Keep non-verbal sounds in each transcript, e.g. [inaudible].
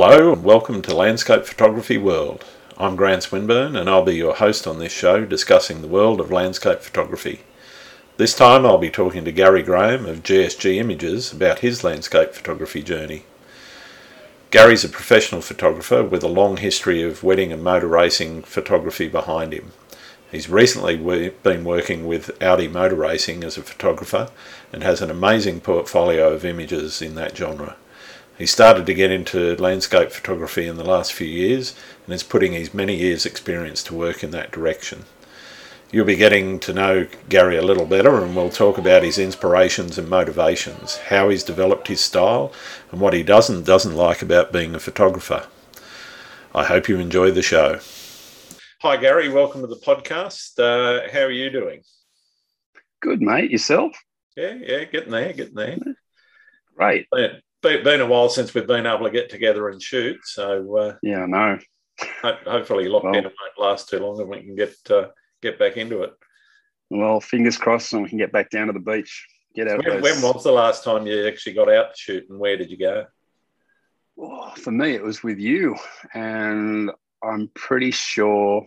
Hello and welcome to Landscape Photography World. I'm Grant Swinburne and I'll be your host on this show discussing the world of landscape photography. This time I'll be talking to Gary Graham of GSG Images about his landscape photography journey. Gary's a professional photographer with a long history of wedding and motor racing photography behind him. He's recently been working with Audi Motor Racing as a photographer and has an amazing portfolio of images in that genre. He started to get into landscape photography in the last few years and is putting his many years' experience to work in that direction. You'll be getting to know Gary a little better and we'll talk about his inspirations and motivations, how he's developed his style, and what he does and doesn't like about being a photographer. I hope you enjoy the show. Hi, Gary. Welcome to the podcast. Uh, how are you doing? Good, mate. Yourself? Yeah, yeah, getting there, getting there. Great been a while since we've been able to get together and shoot. So uh, yeah, I know. hopefully, lockdown well, won't last too long, and we can get uh, get back into it. Well, fingers crossed, and we can get back down to the beach. Get out. When, when was the last time you actually got out to shoot, and where did you go? Oh, for me, it was with you, and I'm pretty sure.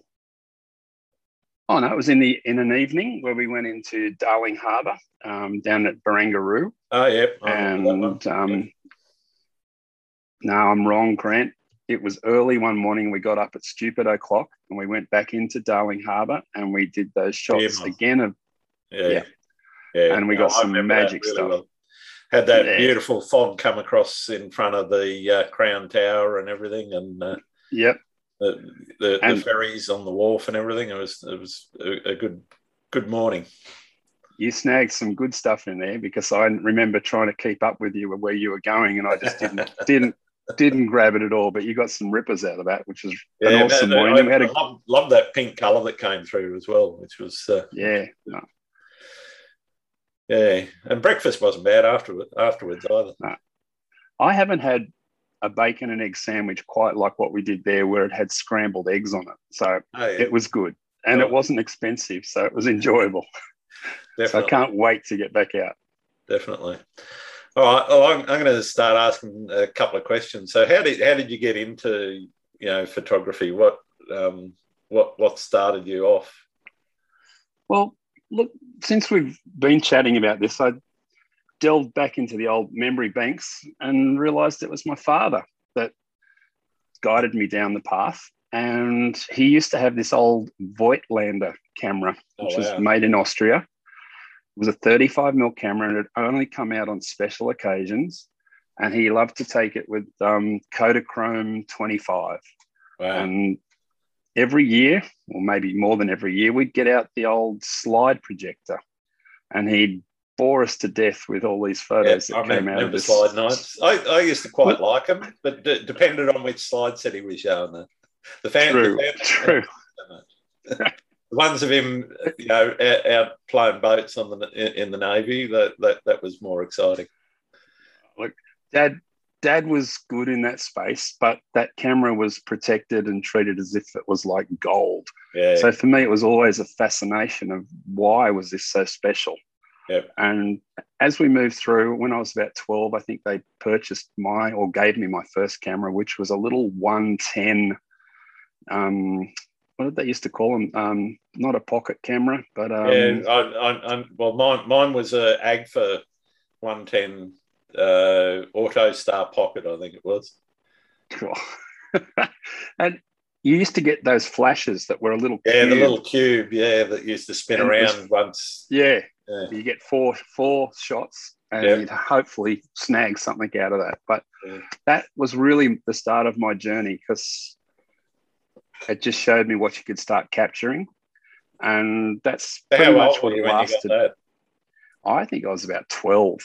Oh no, it was in the in an evening where we went into Darling Harbour um, down at Barangaroo. Oh, yep. Oh, and um, no, I'm wrong, Grant. It was early one morning. We got up at stupid o'clock and we went back into Darling Harbour and we did those shots yeah, again of yeah. yeah. yeah. And we got some magic really stuff. Well. Had that yeah. beautiful fog come across in front of the uh, Crown Tower and everything, and uh, yep, the, the, and, the, ferries on the wharf and everything. It was it was a, a good good morning you snagged some good stuff in there because I remember trying to keep up with you where you were going, and I just didn't [laughs] didn't didn't grab it at all. But you got some rippers out of that, which was yeah, an awesome no, morning. I, I, love, love, that pink colour that came through as well, which was uh, yeah. No. Yeah, and breakfast wasn't bad afterward, afterwards either. No. I haven't had a bacon and egg sandwich quite like what we did there, where it had scrambled eggs on it. So oh, yeah. it was good, and oh. it wasn't expensive, so it was enjoyable. [laughs] So I can't wait to get back out. Definitely. All right. Well, I'm, I'm going to start asking a couple of questions. So, how did how did you get into you know photography? What um, what what started you off? Well, look, since we've been chatting about this, I delved back into the old memory banks and realised it was my father that guided me down the path. And he used to have this old Voigtlander camera, which oh, wow. was made in Austria. It was a 35 mil camera and it only come out on special occasions. And he loved to take it with um, Kodachrome 25. Wow. And every year, or maybe more than every year, we'd get out the old slide projector and he'd bore us to death with all these photos yeah, that I came out of the slide nights. I, I used to quite like them, but d- depended on which slide set he was showing. The, the fan, true, the fan, true. [laughs] [laughs] ones of him, you know, out, out playing boats on the in the navy. That that that was more exciting. Look, Dad, Dad was good in that space, but that camera was protected and treated as if it was like gold. Yeah. So for me, it was always a fascination of why was this so special. Yep. And as we moved through, when I was about 12, I think they purchased my or gave me my first camera, which was a little 110 um, what did they used to call them? Um, not a pocket camera, but um, yeah, I, I, I, well, mine mine was a Agfa 110 uh, Auto Star Pocket, I think it was. Cool. [laughs] and you used to get those flashes that were a little yeah, cube. the little cube, yeah, that used to spin and around was, once. Yeah, yeah, you get four four shots, and yep. you'd hopefully snag something out of that. But yeah. that was really the start of my journey because it just showed me what you could start capturing. And that's pretty much what it lasted. I think I was about 12.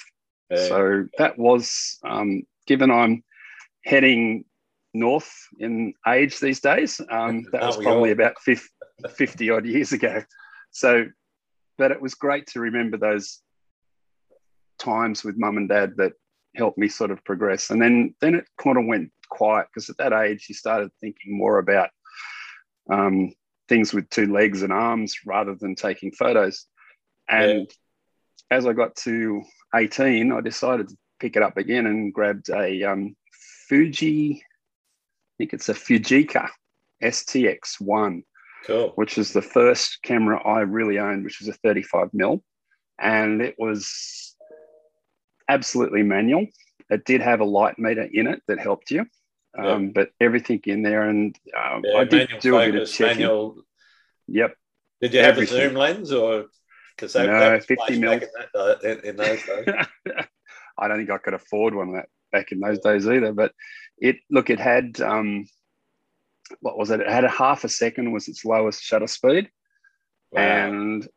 Yeah. So that was, um, given I'm heading north in age these days, um, [laughs] that was probably about 50, [laughs] 50 odd years ago. So, but it was great to remember those times with mum and dad that helped me sort of progress. And then, then it kind of went quiet because at that age, you started thinking more about um, things with two legs and arms rather than taking photos. And yeah. as I got to 18, I decided to pick it up again and grabbed a um, Fuji I think it's a Fujica STX1, cool. which is the first camera I really owned, which was a 35 mil, and it was absolutely manual. It did have a light meter in it that helped you, um, but everything in there, and um, yeah, I did do focus, a bit of checking. Manual. Yep. Did you have a zoom lens or? Because no, that 50 mil. In, that, in, in those days. [laughs] I don't think I could afford one of that back in those days either. But it look, it had um, what was it? It had a half a second was its lowest shutter speed, wow. and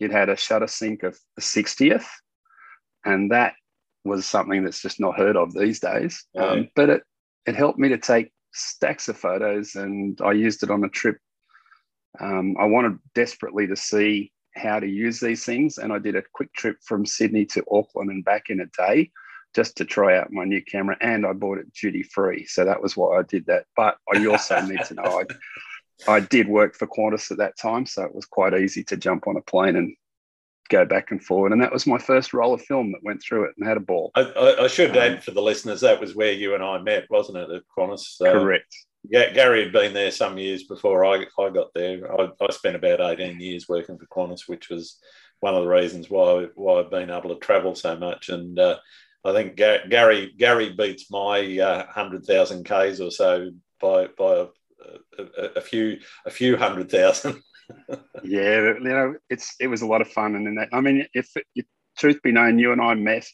it had a shutter sync of a sixtieth, and that was something that's just not heard of these days. Yeah. Um, but it it helped me to take stacks of photos, and I used it on a trip. Um, I wanted desperately to see how to use these things, and I did a quick trip from Sydney to Auckland and back in a day just to try out my new camera, and I bought it duty free. So that was why I did that. But I also [laughs] need to know I, I did work for Qantas at that time, so it was quite easy to jump on a plane and go back and forward. And that was my first roll of film that went through it and had a ball. I, I, I should um, add for the listeners that was where you and I met, wasn't it, at Qantas? Uh, correct. Gary had been there some years before I, I got there. I, I spent about 18 years working for Qantas, which was one of the reasons why, why I've been able to travel so much. And uh, I think Gary Gary beats my uh, hundred thousand k's or so by by a, a, a, few a few hundred thousand. Yeah, you know, it's it was a lot of fun, and then that, I mean, if, if truth be known, you and I met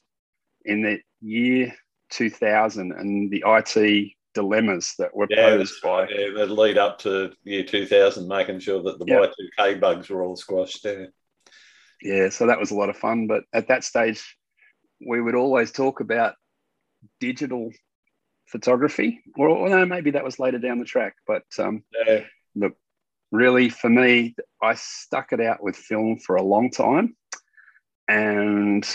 in the year 2000, and the IT dilemmas that were yeah, posed by yeah, the lead up to year 2000, making sure that the yep. Y2K bugs were all squashed. Yeah. yeah, so that was a lot of fun. But at that stage, we would always talk about digital photography, or, or no, maybe that was later down the track. But um, yeah. look, really for me, I stuck it out with film for a long time, and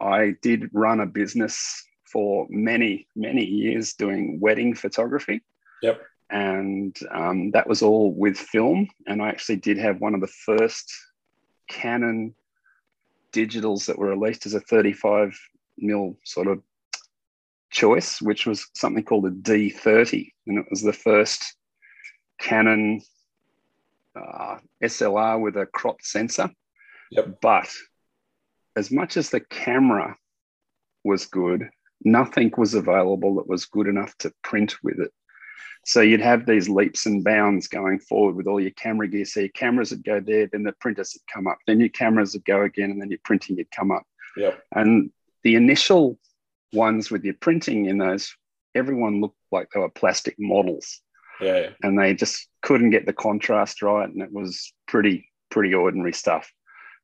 I did run a business for many, many years doing wedding photography. Yep. And um, that was all with film. And I actually did have one of the first Canon digitals that were released as a 35 mil sort of choice, which was something called a D30. And it was the first Canon uh, SLR with a cropped sensor. Yep. But as much as the camera was good, nothing was available that was good enough to print with it. So you'd have these leaps and bounds going forward with all your camera gear. So your cameras would go there, then the printers would come up, then your cameras would go again, and then your printing would come up. Yep. And the initial ones with your printing in those, everyone looked like they were plastic models. Yeah. And they just couldn't get the contrast right, and it was pretty pretty ordinary stuff.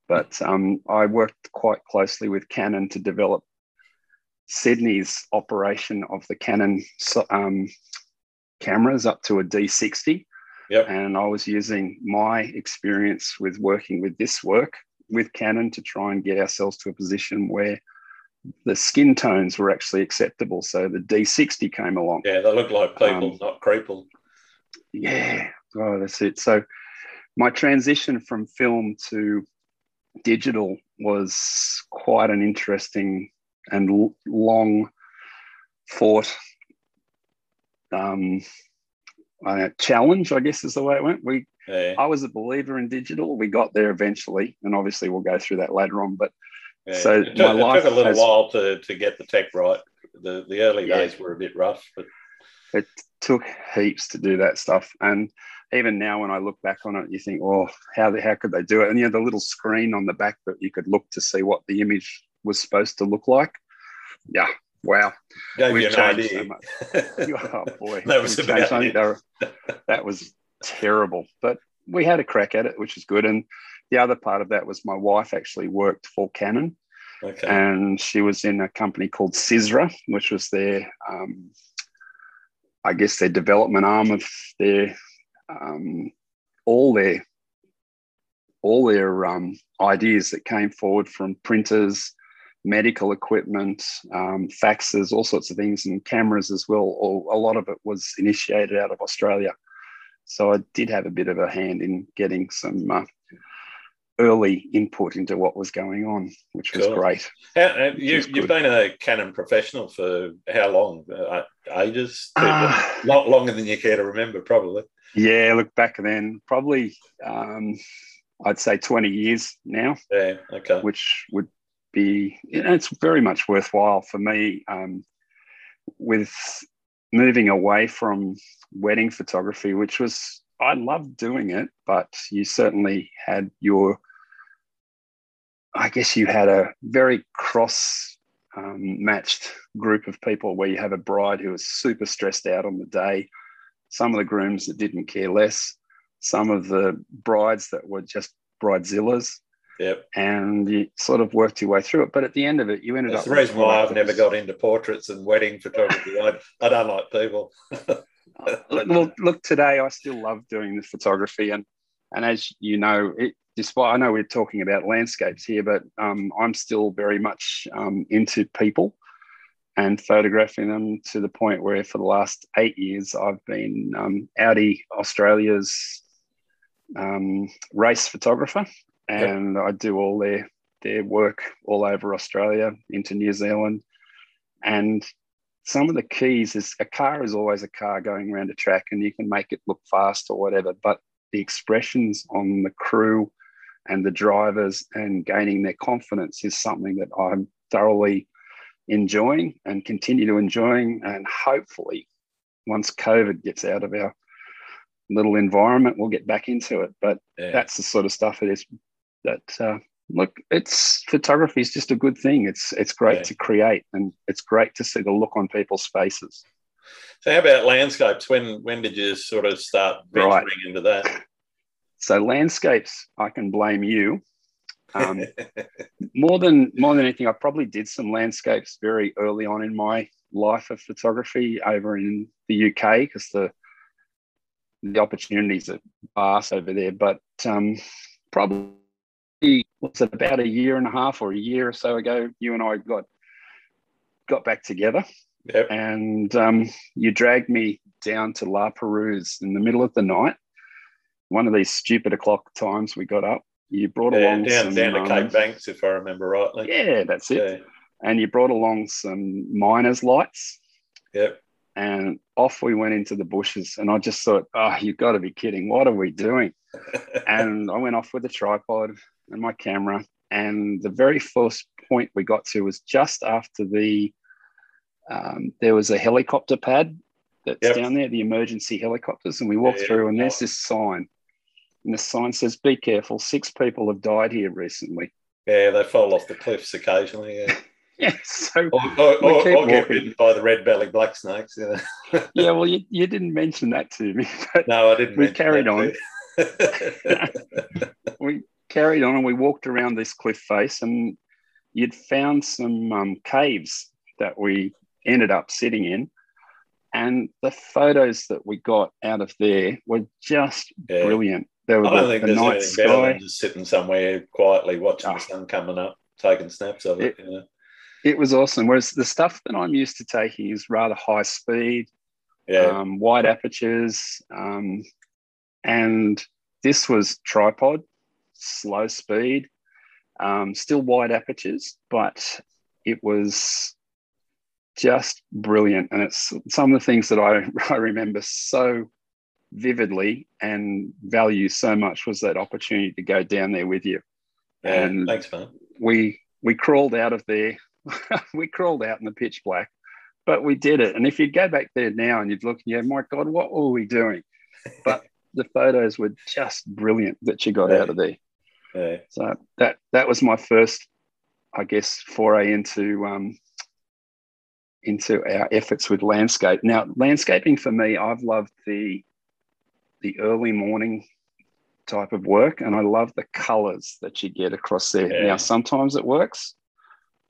But um, I worked quite closely with Canon to develop Sydney's operation of the Canon um, cameras up to a D60. Yep. And I was using my experience with working with this work with Canon to try and get ourselves to a position where the skin tones were actually acceptable. So the D60 came along. Yeah, they look like people, um, not creeple. Yeah, oh, that's it. So my transition from film to digital was quite an interesting and long fought um, uh, challenge, I guess is the way it went. We, yeah. I was a believer in digital. We got there eventually, and obviously we'll go through that later on. But yeah. so it took, my life it took a little has, while to, to get the tech right. The the early yeah. days were a bit rough, but it took heaps to do that stuff. And even now, when I look back on it, you think, "Oh, how the, how could they do it?" And you know, the little screen on the back that you could look to see what the image was supposed to look like. Yeah, Wow. Gave We've [laughs] you an idea. So oh boy. that was about were, that was terrible. But we had a crack at it, which is good. And the other part of that was my wife actually worked for Canon. Okay. And she was in a company called CiSRA, which was their, um, I guess, their development arm of their, um, all their, all their um, ideas that came forward from printers, medical equipment, um, faxes, all sorts of things, and cameras as well. All, a lot of it was initiated out of Australia. So I did have a bit of a hand in getting some uh, early input into what was going on, which was cool. great. How, you, have been a Canon professional for how long? Uh, ages? [sighs] Uh, Lot longer than you care to remember, probably. Yeah, look back then, probably um, I'd say 20 years now. Yeah, okay. Which would be, you know, it's very much worthwhile for me um, with moving away from wedding photography, which was I loved doing it, but you certainly had your, I guess you had a very cross um, matched group of people where you have a bride who was super stressed out on the day, some of the grooms that didn't care less, some of the brides that were just bridezillas. Yep. And you sort of worked your way through it. But at the end of it, you ended That's up. the reason why I've never got into portraits and wedding photography. I, I don't like people. [laughs] [laughs] look, look, today I still love doing the photography, and and as you know, it, despite I know we're talking about landscapes here, but um, I'm still very much um, into people and photographing them to the point where for the last eight years I've been um, Audi Australia's um, race photographer, and yep. I do all their their work all over Australia into New Zealand, and some of the keys is a car is always a car going around a track and you can make it look fast or whatever but the expressions on the crew and the drivers and gaining their confidence is something that i'm thoroughly enjoying and continue to enjoying and hopefully once covid gets out of our little environment we'll get back into it but yeah. that's the sort of stuff it is that uh, look, it's photography is just a good thing. It's it's great yeah. to create, and it's great to see the look on people's faces. So, how about landscapes? When when did you sort of start venturing right. into that? So, landscapes, I can blame you. Um, [laughs] more than more than anything, I probably did some landscapes very early on in my life of photography over in the UK because the the opportunities are vast over there. But um, probably was it about a year and a half or a year or so ago, you and I got got back together. Yep. And um, you dragged me down to La Perouse in the middle of the night. One of these stupid o'clock times we got up. You brought yeah, along down, some, down to um, Cape Banks, if I remember rightly. Yeah, that's it. Yeah. And you brought along some miners lights. Yep. And off we went into the bushes. And I just thought, oh, you've got to be kidding. What are we doing? [laughs] and I went off with a tripod and my camera. And the very first point we got to was just after the um, there was a helicopter pad that's yep. down there, the emergency helicopters, and we walked yeah, through, and there's this sign, and the sign says, "Be careful, six people have died here recently." Yeah, they fall off the cliffs occasionally. Yeah. [laughs] yeah, so or, or, or, or get bitten by the red belly black snakes. Yeah, [laughs] yeah well, you, you didn't mention that to me. [laughs] no, I didn't. We carried on. we carried on and we walked around this cliff face and you'd found some um, caves that we ended up sitting in and the photos that we got out of there were just yeah. brilliant there were I don't the, think the there's night anything sky. better than just sitting somewhere quietly watching oh. the sun coming up taking snaps of it, it, you know? it was awesome whereas the stuff that i'm used to taking is rather high speed yeah. um, wide apertures um, and this was tripod slow speed, um, still wide apertures, but it was just brilliant. And it's some of the things that I, [laughs] I remember so vividly and value so much was that opportunity to go down there with you. Yeah, and thanks, man. We we crawled out of there. [laughs] we crawled out in the pitch black, but we did it. And if you'd go back there now and you'd look, yeah, my God, what were we doing? But [laughs] the photos were just brilliant that you got yeah. out of there. Yeah. So that that was my first, I guess, foray into um, into our efforts with landscape. Now, landscaping for me, I've loved the the early morning type of work, and I love the colours that you get across there. Yeah. Now, sometimes it works.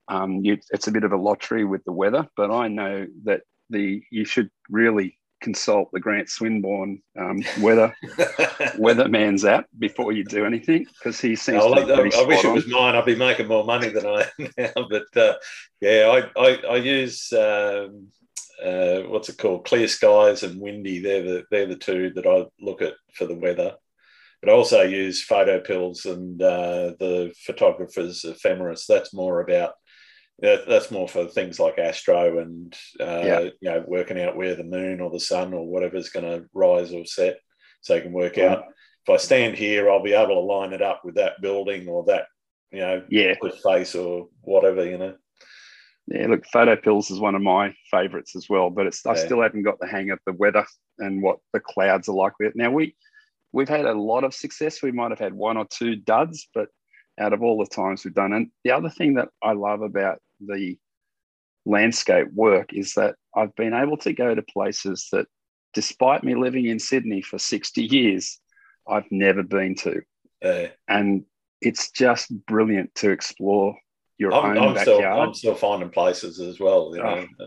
Um, you, it's a bit of a lottery with the weather, but I know that the you should really consult the Grant Swinburne um, weather [laughs] weatherman's app before you do anything because he seems. Oh, I, I wish it was mine. I'd be making more money than I am [laughs] now. But uh, yeah, I I, I use um, uh, what's it called? Clear skies and windy. They're the they're the two that I look at for the weather. but I also use PhotoPills and uh, the photographer's ephemeris. That's more about that's more for things like astro and uh, yeah. you know working out where the moon or the sun or whatever's going to rise or set, so you can work out. If I stand here, I'll be able to line it up with that building or that you know yeah face or whatever you know. Yeah, look, PhotoPills is one of my favourites as well, but it's I still haven't got the hang of the weather and what the clouds are like with it. Now we we've had a lot of success. We might have had one or two duds, but out of all the times we've done, and the other thing that I love about the landscape work is that I've been able to go to places that, despite me living in Sydney for 60 years, I've never been to. Uh, and it's just brilliant to explore your I'm, own I'm backyard. Still, I'm still finding places as well. You know. Oh,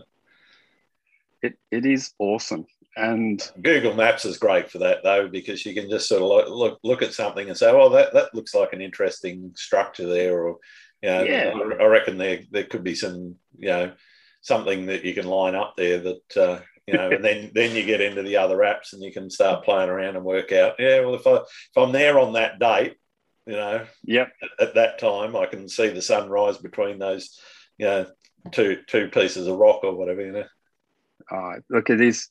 it, it is awesome. And Google Maps is great for that though, because you can just sort of look look, look at something and say, "Oh, that, that looks like an interesting structure there," or know, yeah. I reckon there there could be some you know something that you can line up there that uh, you know, and then then you get into the other apps and you can start playing around and work out. Yeah, well, if I if I'm there on that date, you know, yep. At, at that time, I can see the sunrise between those, you know, two two pieces of rock or whatever. You know. Uh, look, it is.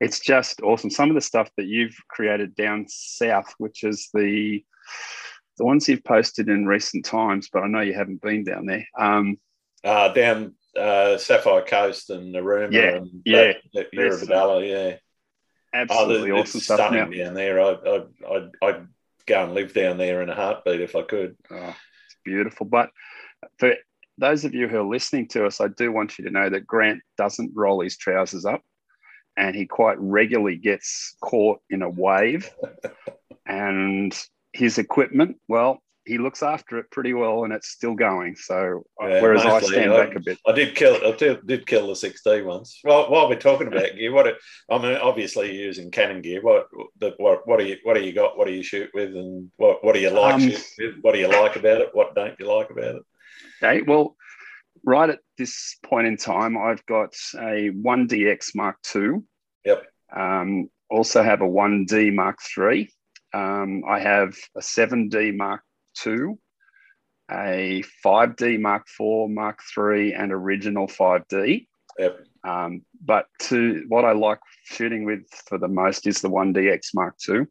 It's just awesome. Some of the stuff that you've created down south, which is the the ones you've posted in recent times, but I know you haven't been down there. Um, uh, down uh, Sapphire Coast and Narooma yeah, and yeah, that, that yeah. Absolutely oh, awesome stuff. Down there. I, I, I'd, I'd go and live down there in a heartbeat if I could. Oh, it's beautiful. But for those of you who are listening to us, I do want you to know that Grant doesn't roll his trousers up and he quite regularly gets caught in a wave. [laughs] and his equipment, well, he looks after it pretty well, and it's still going. So uh, yeah, whereas mostly, I stand I, back a bit. I did kill. I did, did kill the 6D once. Well, while we're talking about gear, what it, I mean, obviously you're using Canon gear. What, what, what do you, what do you got? What do you shoot with, and what, what do you like? Um, what do you like about it? What don't you like about it? Okay, well, right at this point in time, I've got a 1DX Mark II. Yep. Um, also have a 1D Mark III. Um, I have a 7D Mark II, a 5D Mark IV, Mark III, and original 5D. Yep. Um, but to what I like shooting with for the most is the 1DX Mark II.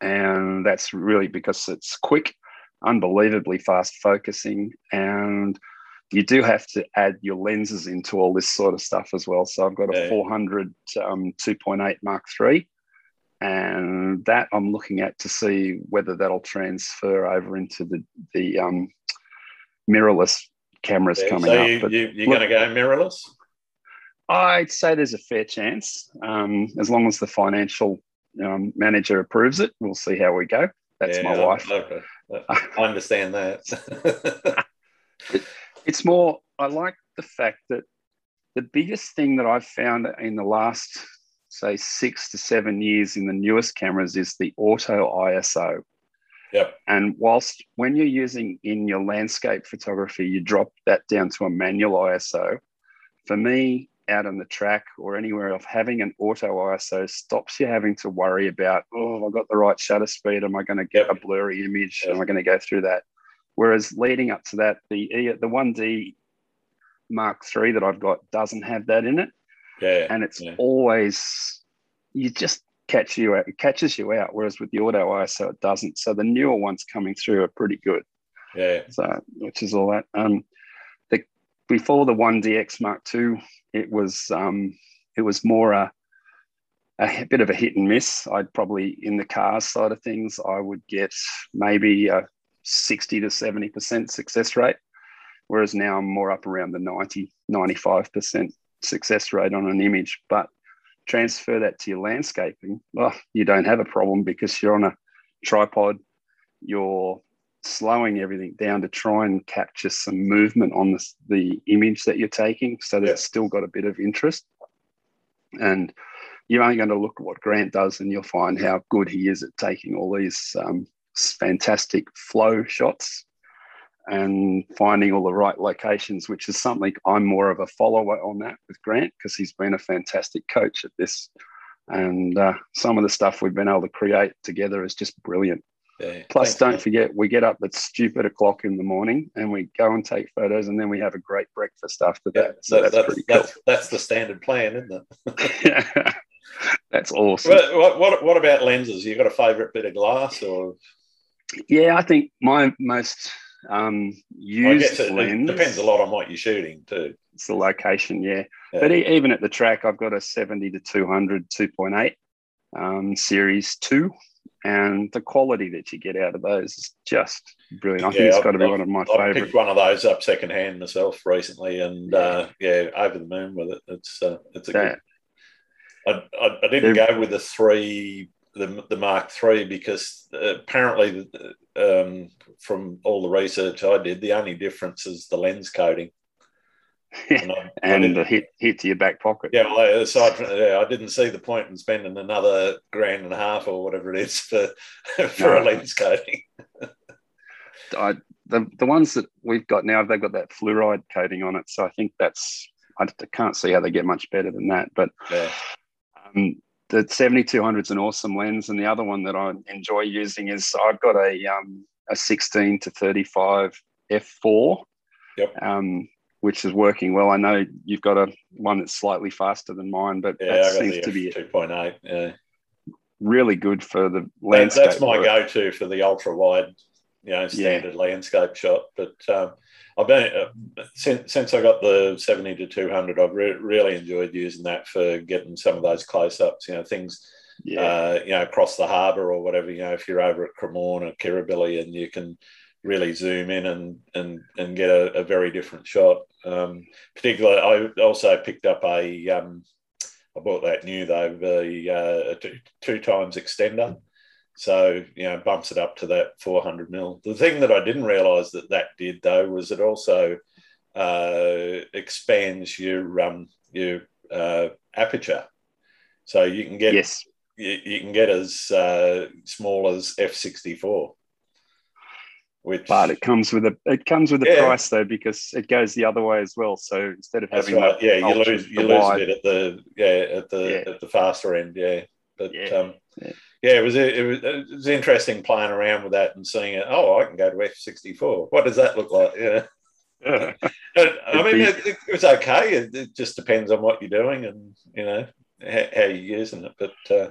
And that's really because it's quick, unbelievably fast focusing, and you do have to add your lenses into all this sort of stuff as well. So I've got a yeah. 400 um, 2.8 Mark III and that I'm looking at to see whether that'll transfer over into the the um, mirrorless cameras yeah, coming so up. You, but you, you're going to go mirrorless? I'd say there's a fair chance, um, as long as the financial um, manager approves it. We'll see how we go. That's yeah, my wife. Okay. I understand that. it, [laughs] it's more. I like the fact that the biggest thing that I've found in the last say six to seven years in the newest cameras is the auto ISO. Yep. And whilst when you're using in your landscape photography, you drop that down to a manual ISO. For me, out on the track or anywhere else, having an auto ISO stops you having to worry about, oh, I've got the right shutter speed. Am I going to get yep. a blurry image? Yep. Am I going to go through that? Whereas leading up to that, the the 1D Mark III that I've got doesn't have that in it. Yeah. And it's yeah. always you just catch you out, it catches you out. Whereas with the auto ISO, it doesn't. So the newer ones coming through are pretty good. Yeah. So which is all that. Um, the before the one DX Mark II, it was um, it was more a a bit of a hit and miss. I'd probably in the cars side of things, I would get maybe a 60 to 70% success rate. Whereas now I'm more up around the 90, 95% success rate on an image, but transfer that to your landscaping, well, you don't have a problem because you're on a tripod, you're slowing everything down to try and capture some movement on the, the image that you're taking so that yeah. it's still got a bit of interest. And you're only going to look at what Grant does and you'll find how good he is at taking all these um, fantastic flow shots and finding all the right locations, which is something I'm more of a follower on that with Grant because he's been a fantastic coach at this. And uh, some of the stuff we've been able to create together is just brilliant. Yeah. Plus, Thanks, don't mate. forget, we get up at stupid o'clock in the morning and we go and take photos, and then we have a great breakfast after Yeah, that. So that- that's, that's, pretty cool. that's, that's the standard plan, isn't it? Yeah. [laughs] that's awesome. What, what, what, what about lenses? You got a favourite bit of glass, or Yeah, I think my most um, used it, it lens depends a lot on what you're shooting too. It's the location, yeah. Yeah. But even at the track, I've got a 70 to 200 2.8 um, series two, and the quality that you get out of those is just brilliant. I think Yeah, it's I've- got to be I've- one of my I favourite. picked one of those up secondhand myself recently, and Yeah. uh, yeah, over the moon with it. It's uh, it's a That- good. I, I, I didn't go with the three, the the Mark Three, because apparently, um, from all the research I did, the only difference is the lens coating. [laughs] And, I, I and didn't- the hit hit to your back pocket. yeah, well, aside from yeah, I didn't see the point in spending another grand and a half or whatever it is for [laughs] for a lens coating. I, the the ones that we've got now, they've got that fluoride coating on it, so I think that's I can't see how they get much better than that. But Yeah, Um, the 7200 is an awesome lens, and the other one that I enjoy using is I've got a um, a 16 to 35 f4, Yep. um, which is working well. I know you've got a one that's slightly faster than mine, but yeah, that seems to be two point eight. Yeah. really good for the landscape. that's my work. go-to for the ultra wide, you know, standard landscape shot. But um, I've been uh, since since I got the seventy to two hundred, I've re- really enjoyed using that for getting some of those close-ups. You know, things Yeah, uh, you know across the harbour or whatever. You know, if you're over at Cremorne or Kirribilli, and you can really zoom in and and and get a, a very different shot. Um, particularly, I also picked up a. Um, I bought that new though, the uh, two, two times extender. So you know, bumps it up to that 400 mil. The thing that I didn't realise that that did though was it also uh, expands your um, your uh, aperture, so you can get yes, you, you can get as uh, small as f64 which but it comes with a it comes with a Yeah. price though because it goes the other way as well. So instead of that's having right yeah you lose you lose a bit at the yeah at the Yeah. at the faster end yeah but Yeah. um Yeah. Yeah it was it was it was interesting playing around with that and seeing it oh i can go to f64 what does that look like yeah [laughs] Yeah. I mean it, it was okay it, it just depends on what you're doing and you know how, how you're using it but uh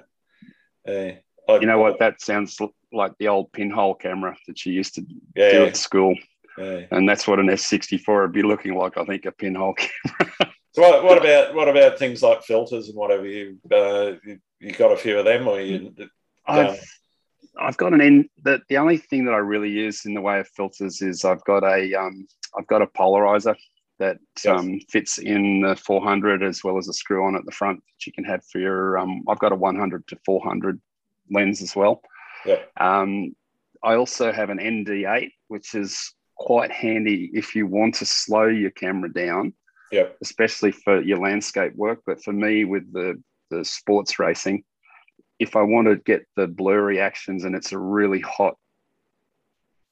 yeah, I- you know what? That sounds like the old pinhole camera that you used to do at school. yeah. and that's what an f64 would be looking like. I think a pinhole. [laughs] Camera. so what, what about what about things like filters and whatever you uh, you, you got a few of them or you I've I've got an end. The, the only thing that I really use in the way of filters is I've got a um, I've got a polarizer that Yes. um, fits in the 400 as well as a screw on at the front that you can have for your. Um, I've got a 100 to 400 lens as well. yeah Um, I also have an ND8, which is quite handy if you want to slow your camera down. yeah especially for your landscape work. But for me, with the the sports racing, if I want to get the blurry actions and it's a really hot,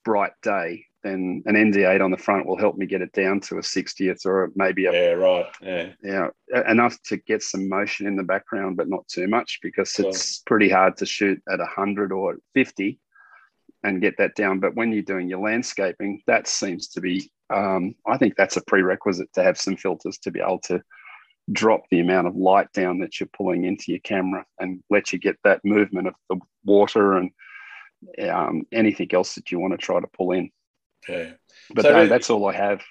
bright day, then an ND8 on the front will help me get it down to a 60th or maybe a, yeah right yeah you know, enough to get some motion in the background, but not too much because it's pretty hard to shoot at 100 or 50 and get that down. But when you're doing your landscaping, that seems to be, um, I think that's a prerequisite to have some filters to be able to drop the amount of light down that you're pulling into your camera and let you get that movement of the water and um, anything else that you want to try to pull in. yeah But So no, that's all I have.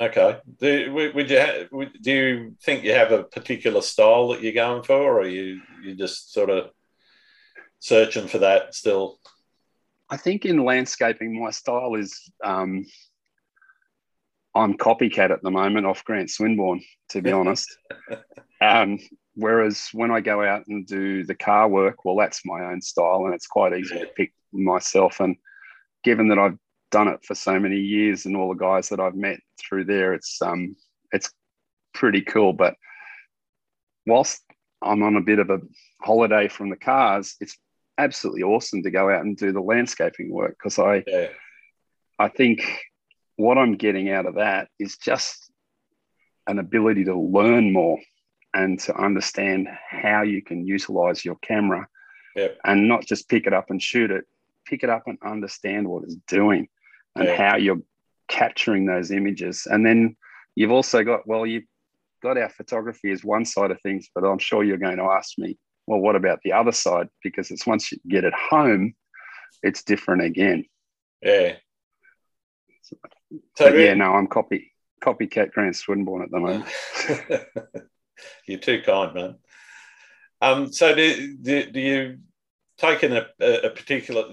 okay do, would would you ha- do you think you have a particular style that you're going for or are you you just sort of searching for that still I think in landscaping, my style is um, I'm copycat at the moment off Grant Swinburne, to be honest. [laughs] Um, whereas when I go out and do the car work, well, that's my own style, and it's quite easy to pick myself. And given that I've done it for so many years, and all the guys that I've met through there, it's um, it's pretty cool. But whilst I'm on a bit of a holiday from the cars, it's absolutely awesome to go out and do the landscaping work because I yeah I think what I'm getting out of that is just an ability to learn more and to understand how you can utilize your camera Yep. and not just pick it up and shoot it, pick it up and understand what it's doing and Yeah. how you're capturing those images. And then you've also got, well, you've got our photography as one side of things, but I'm sure you're going to ask me, well, what about the other side? Because it's once you get it home, it's different again. Yeah. So, But yeah, no, I'm copy copycat Grant Swinburne at the moment. [laughs] You're too kind, man. Um, so do, do, do you take in a, a particular?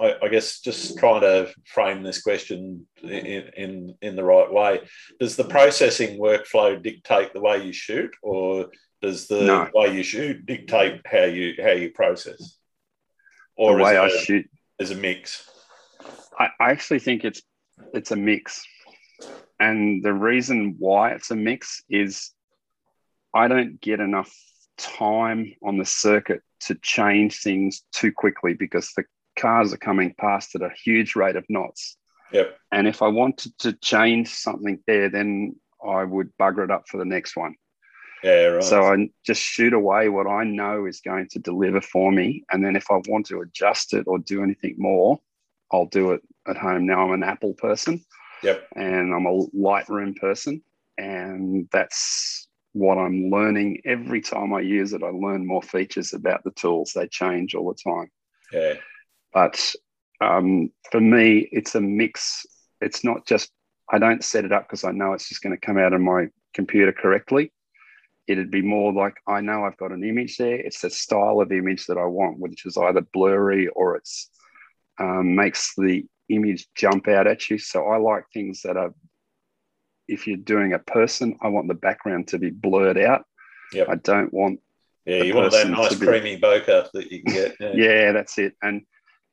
I, I, guess just trying to frame this question in, in in the right way. Does the processing workflow dictate the way you shoot, or does the No. way you shoot dictate how you how you process? Or the way is I it a, shoot, is a mix? I, I actually think it's it's a mix. And the reason why it's a mix is I don't get enough time on the circuit to change things too quickly because the cars are coming past at a huge rate of knots. Yep. And if I wanted to change something there, then I would bugger it up for the next one. Yeah, right. So I just shoot away what I know is going to deliver for me. And then if I want to adjust it or do anything more, I'll do it at home. Now I'm an Apple person yep. and I'm a Lightroom person. And that's what I'm learning. Every time I use it, I learn more features about the tools. They change all the time. Yeah. But um, for me, it's a mix. It's not just, I don't set it up because I know it's just going to come out of my computer correctly. It'd be more like I know I've got an image there. It's the style of image that I want, which is either blurry or it's um, makes the image jump out at you. So I like things that are, if you're doing a person, I want the background to be blurred out. Yep. I don't want Yeah, you want that nice be- creamy bokeh that you can get. Yeah. [laughs] yeah that's it and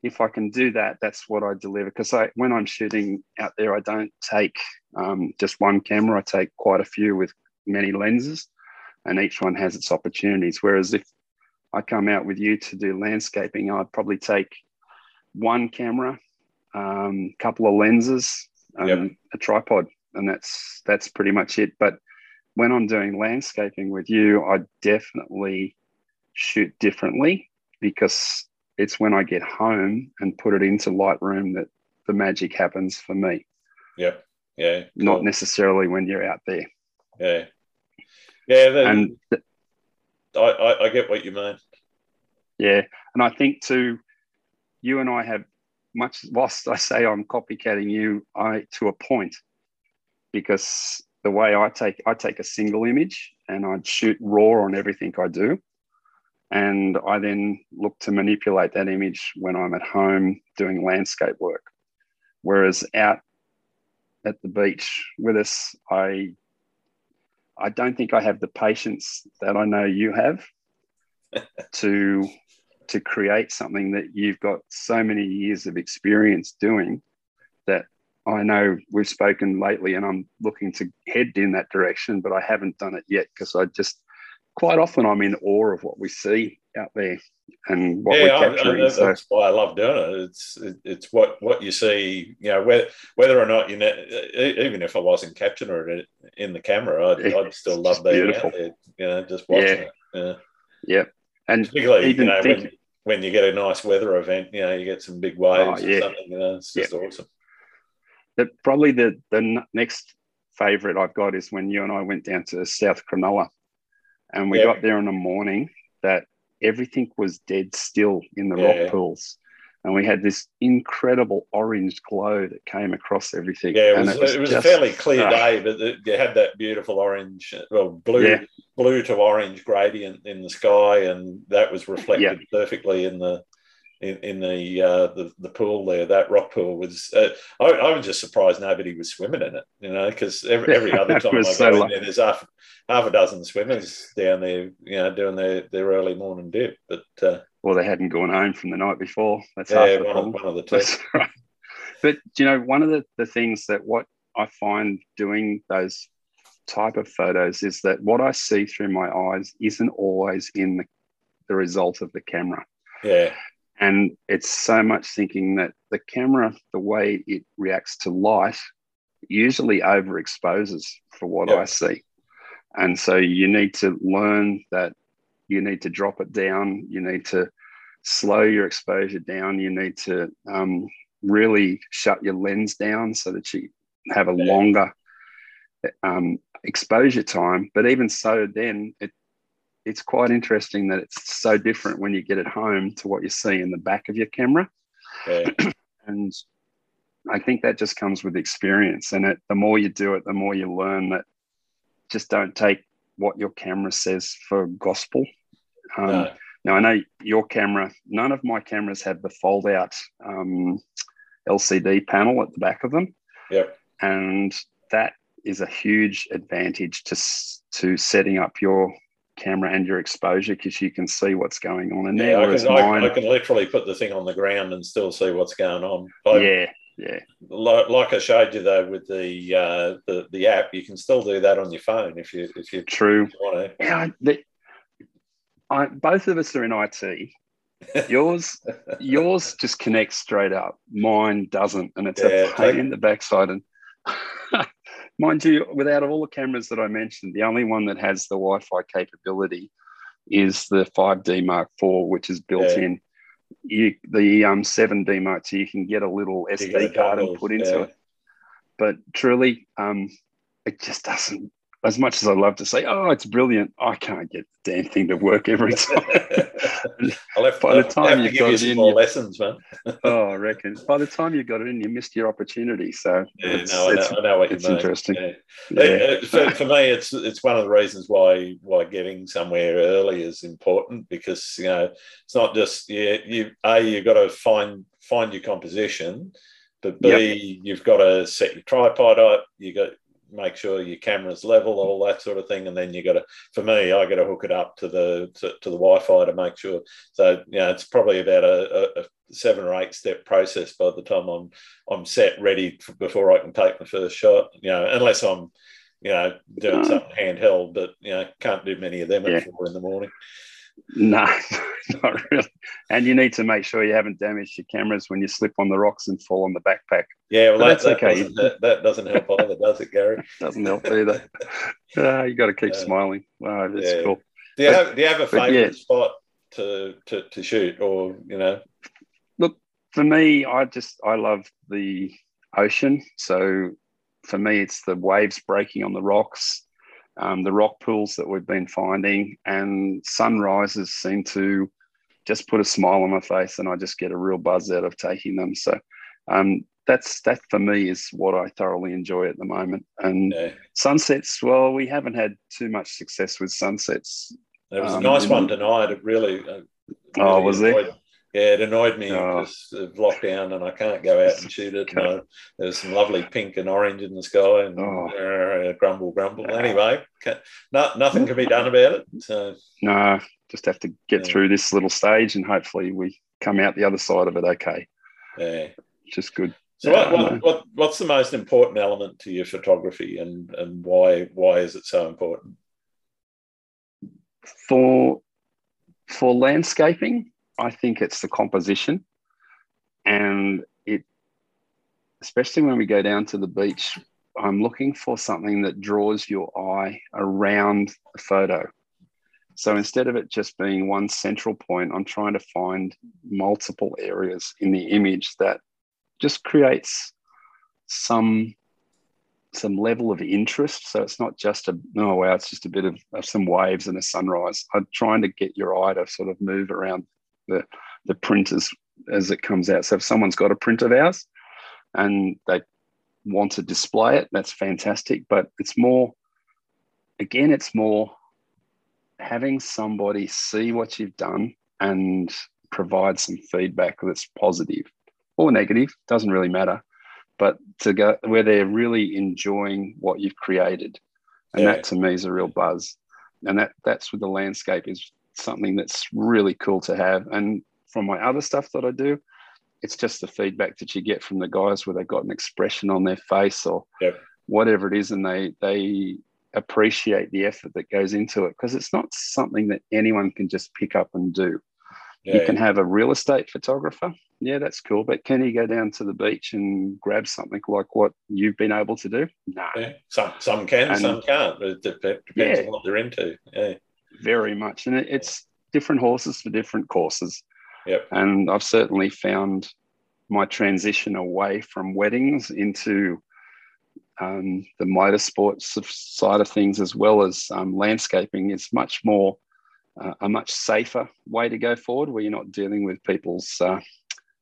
if i can do that that's what i deliver because i when i'm shooting out there i don't take um, just one camera i take quite a few with many lenses and each one has its opportunities whereas if i come out with you to do landscaping i'd probably take one camera a um, couple of lenses and Yep. a tripod and that's that's pretty much it but when i'm doing landscaping with you i definitely shoot differently because it's when I get home and put it into Lightroom that the magic happens for me, Yep. Yeah. not necessarily when you're out there. Yeah. Yeah. And th- I, I, I get what you mean. yeah, and I think too, you and I have much. Whilst I say I'm copycatting you, I to a point, because the way I take I take a single image and I'd shoot raw on everything I do. And I then look to manipulate that image when I'm at home doing landscape work. Whereas out at the beach with us, I I don't think I have the patience that I know you have [laughs] to to create something that you've got so many years of experience doing that I know we've spoken lately and I'm looking to head in that direction, but I haven't done it yet because I just quite often I'm in awe of what we see out there and what yeah, we're I, I, capturing. that's so why I love doing it. It's it, it's what what you see. You know, whether whether or not you know, even if I wasn't capturing it in the camera, I'd, I'd still love being beautiful. out there. You know, just watching Yeah. it. Yeah. yeah. And Particularly, Even you know, think- when, when you get a nice weather event, you know, you get some big oh, waves Oh, or yeah. something. You know, it's just awesome. the, probably the the next favorite I've got is when you and I went down to South Cronulla, and we Yeah. got there in the morning that everything was dead still in the Yeah. rock pools, and we had this incredible orange glow that came across everything. Yeah, it and was, it was, just- a fairly clear ah. day, but it, you had that beautiful orange, well, blue, Yeah. blue to orange gradient in the sky, and that was reflected perfectly in the in, in the, uh, the the pool there. That rock pool was. Uh, I, I was just surprised nobody was swimming in it, you know, because every, every other [laughs] time I go so in there, there's half half a dozen swimmers down there, you know, doing their, their early morning dip. But uh, Or they hadn't gone home from the night before. That's yeah, half the one problem. one of the [laughs] two. Right. But you know, one of the, the things that what I find doing those type of photos is that what I see through my eyes isn't always in the, the result of the camera. Yeah, And it's so much thinking that the camera, the way it reacts to light, usually overexposes for what. I see. And so you need to learn that you need to drop it down. You need to slow your exposure down. You need to um, really shut your lens down so that you have a longer um, exposure time. But even so, then it it's quite interesting that it's so different when you get it home to what you see in the back of your camera. Yeah. [clears throat] and I think that just comes with experience. And it, the more you do it, the more you learn that just don't take what your camera says for gospel. Um, no. Now, I know your camera, none of my cameras have the fold out um, LCD panel at the back of them. Yep. And that is a huge advantage to, to setting up your camera and your exposure because you can see what's going on in yeah, there. I can, mine, I, can, literally put the thing on the ground and still see what's going on. I, yeah, yeah. Like, like, I showed you though with the, uh, the the app, you can still do that on your phone if you if you true. If you want to. Yeah, the, I, both of us are in IT. yours, [laughs] yours just connects straight up. Mine doesn't, and it's yeah, a pain in the backside. And [laughs] mind you, without all the cameras that I mentioned, the only one that has the Wi-Fi capability is the 5D Mark IV, which is built yeah. in. You, the um, 7D Mark II, you can get a little SD card and put into yeah. it. But truly, um, it just doesn't as much as I love to say, oh, it's brilliant, I can't get the damn thing to work every [laughs] time. [laughs] I'll have, by the time you got it in, more lessons, man. [laughs] oh, I reckon. By the time you got it in, you missed your opportunity. So yeah, no, I know, I know, what you it's mean. interesting. Yeah. Yeah. Uh, for, for, me, it's it's one of the reasons why why getting somewhere early is important because you know it's not just yeah you a you've got to find find your composition. But B, yep. you've got to set your tripod up. You got make sure your camera's level, all that sort of thing, and then you got to. For me, I got to hook it up to the to, to, the Wi-Fi to make sure. So you know, it's probably about a, a, seven or eight step process by the time I'm I'm set ready for, before I can take the first shot. You know, unless I'm you know doing mm. something handheld, but you know, can't do many of them yeah. at four in the morning. No, [laughs] not really. And you need to make sure you haven't damaged your cameras when you slip on the rocks and fall on the backpack. Yeah, well, that, that's that okay. Doesn't, that, that, doesn't help either, does it, Gary? [laughs] doesn't help either. Uh, you got to keep uh, smiling. Wow, that's yeah. cool. Do you but, have Do you have a favourite yeah. spot to, to to shoot, or you know? Look, for me, I just I love the ocean. So for me, it's the waves breaking on the rocks um, the rock pools that we've been finding, and sunrises seem to just put a smile on my face, and I just get a real buzz out of taking them. So um, that's that for me is what I thoroughly enjoy at the moment. And yeah. sunsets, well, we haven't had too much success with sunsets. There was um, a nice one tonight. It really, uh, really oh, was enjoyed, there? Yeah, it annoyed me oh. because of lockdown and I can't go out and shoot it. No, there's some lovely pink and orange in the sky and oh. uh, grumble, grumble. Anyway, no, nothing can be done about it. So no, just have to get yeah. through this little stage and hopefully we come out the other side of it okay. Yeah, just good. So what, what, what, what's the most important element to your photography and, and why why is it so important? For for landscaping, I think it's the composition, and it, especially when we go down to the beach, I'm looking for something that draws your eye around the photo. So instead of it just being one central point, I'm trying to find multiple areas in the image that just creates some some level of interest. So it's not just a oh wow, it's just a bit of, of some waves and a sunrise. I'm trying to get your eye to sort of move around the the printers as it comes out. So if someone's got a print of ours and they want to display it, that's fantastic. But it's more, again, it's more having somebody see what you've done and provide some feedback that's positive or negative, doesn't really matter. But to go where they're really enjoying what you've created. And yeah. that to me is a real buzz. And that that's with the landscape is something that's really cool to have. And from my other stuff that I do, it's just the feedback that you get from the guys where they've got an expression on their face or yep. whatever it is, and they they appreciate the effort that goes into it because it's not something that anyone can just pick up and do. Yeah, you can have a real estate photographer yeah, that's cool. But can you go down to the beach and grab something like what you've been able to do? No. Yeah. Some some can, and, some can't. It depends yeah, on what they're into. Yeah. Very much, and it's different horses for different courses. Yep. And I've certainly found my transition away from weddings into um, the motorsports side of things, as well as um, landscaping, is much more uh, a much safer way to go forward, where you're not dealing with people's uh,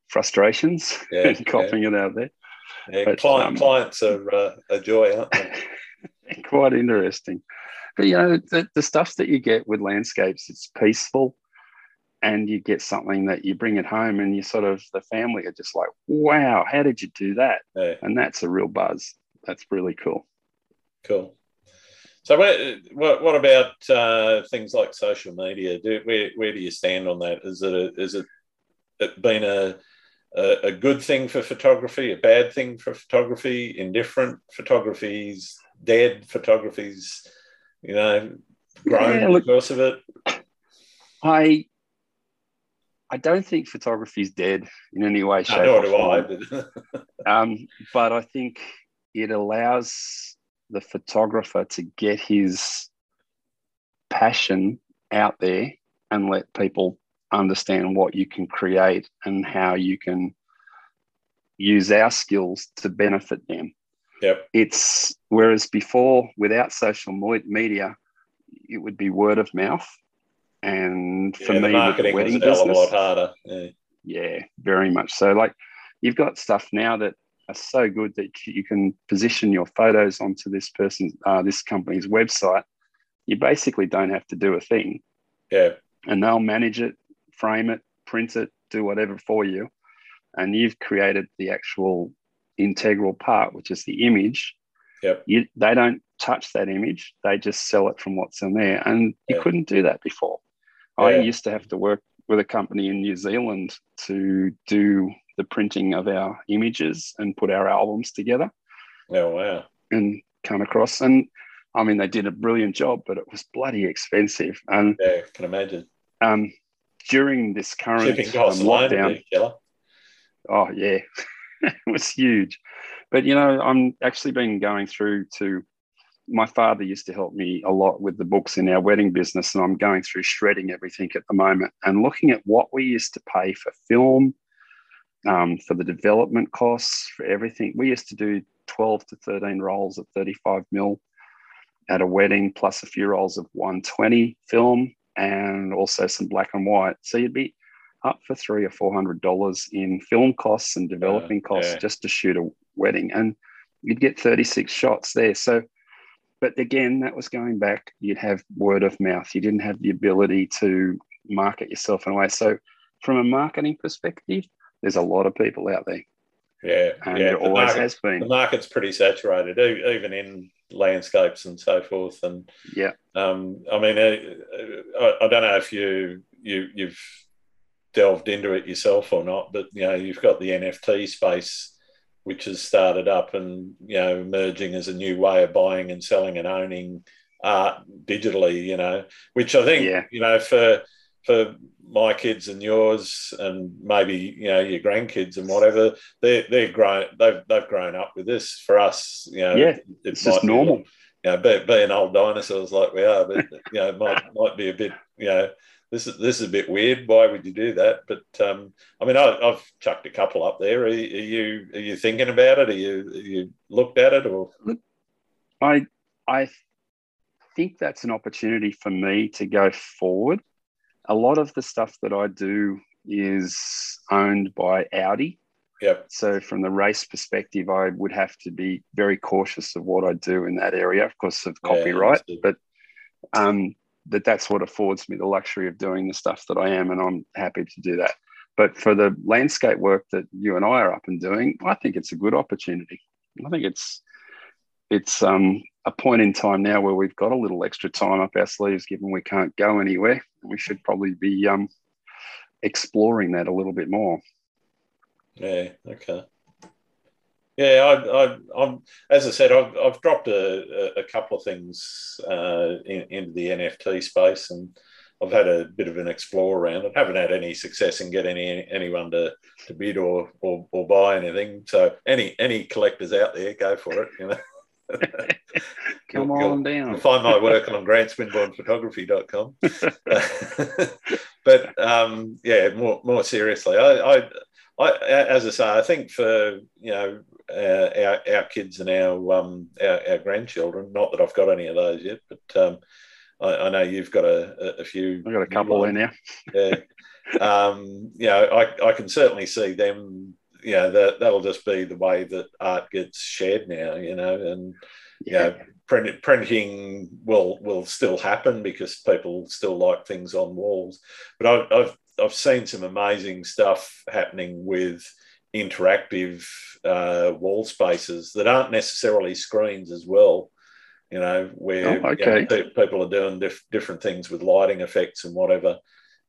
frustrations yeah, [laughs] and coughing yeah. it out there. Yeah, but, client, um, clients are uh, a joy, aren't they? [laughs] quite interesting. But you know, the, the stuff that you get with landscapes, it's peaceful and you get something that you bring it home and you sort of the family are just like wow how did you do that? Yeah. and that's a real buzz. That's really cool. Cool. So what, what about uh, things like social media? Do, where, where do you stand on that? Is it a, is it, it been a, a, a good thing for photography a bad thing for photography indifferent photography's dead photography's you know grown yeah, look, because of it I I don't think photography is dead in any way, shape, no, or form. [laughs] um, but I think it allows the photographer to get his passion out there and let people understand what you can create and how you can use our skills to benefit them. Yep. It's whereas before, without social media, it would be word of mouth and for yeah, me, with the wedding business, a lot harder. Yeah. yeah, very much so. Like you've got stuff now that are so good that you can position your photos onto this person, uh, this company's website. You basically don't have to do a thing. Yeah. And they'll manage it, frame it, print it, do whatever for you. And you've created the actual integral part, which is the image. Yep. You, they don't touch that image. They just sell it from what's in there. And you couldn't do that before. I used to have to work with a company in New Zealand to do the printing of our images and put our albums together. Oh wow! And come across, and I mean, they did a brilliant job, but it was bloody expensive. And yeah, can imagine. Um, during this current um, lockdown, oh yeah, [laughs] it was huge. But you know, I'm actually been going through to my father used to help me a lot with the books in our wedding business, and I'm going through shredding everything at the moment and looking at what we used to pay for film, um, for the development costs, for everything. We used to do 12 to 13 rolls at 35 mil at a wedding, plus a few rolls of 120 film, and also some black and white. So you'd be up for three or four hundred dollars in film costs and developing costs yeah. just to shoot a wedding, and you'd get 36 shots there. So but again, that was going back, you'd have word of mouth. You didn't have the ability to market yourself in a way. So, from a marketing perspective, there's a lot of people out there. Yeah, and yeah. There always market, has been. The market's pretty saturated, even in landscapes and so forth. And yeah, um, I mean, uh, I, I, don't know if you you you've delved into it yourself or not, but you know, you've got the NFT space which has started up and you know emerging as a new way of buying and selling and owning art digitally. You know, which I think yeah. you know for for my kids and yours and maybe you know your grandkids and whatever they're they're grown they've they've grown up with this for us you know yeah it, it's just normal you know being old dinosaurs like we are but you know it might might be a bit you know this is this is a bit weird. Why would you do that? But um, I mean, I, have chucked a couple up there. Are, are, you are you thinking about it? Are you are you looked at it or? I I think that's an opportunity for me to go forward. A lot of the stuff that I do is owned by Audi. Yep. So from the race perspective, I would have to be very cautious of what I do in that area, of course, of copyright. Yeah, but um, that that's what affords me the luxury of doing the stuff that I am, and I'm happy to do that. But for the landscape work that you and I are up and doing, I think it's a good opportunity. I think it's it's um, a point in time now where we've got a little extra time up our sleeves, given we can't go anywhere. We should probably be um, exploring that a little bit more. Yeah. Okay. Yeah, I, am as I said, I've, I've dropped a, a, couple of things uh, in, into the NFT space, and I've had a bit of an explore around it. Haven't had any success in getting any, anyone to, to bid or, or or buy anything. So any any collectors out there, go for it. You know. [laughs] Come you'll, on down. You'll find my work on grantswinbournephotography.com. [laughs] but um, yeah, more more seriously, I, I, I, as I say, I think for you know uh, our, our kids and our, um, our, our grandchildren. Not that I've got any of those yet, but um, I, I, know you've got a, a few. I've got a couple in there. Yeah. um, you know, I, I can certainly see them. You know, that that'll just be the way that art gets shared now. You know, and yeah. you know, print, printing will will still happen because people still like things on walls. But I've I've, I've seen some amazing stuff happening with interactive uh, wall spaces that aren't necessarily screens as well. You know, where oh, okay. you know, people are doing diff- different things with lighting effects and whatever.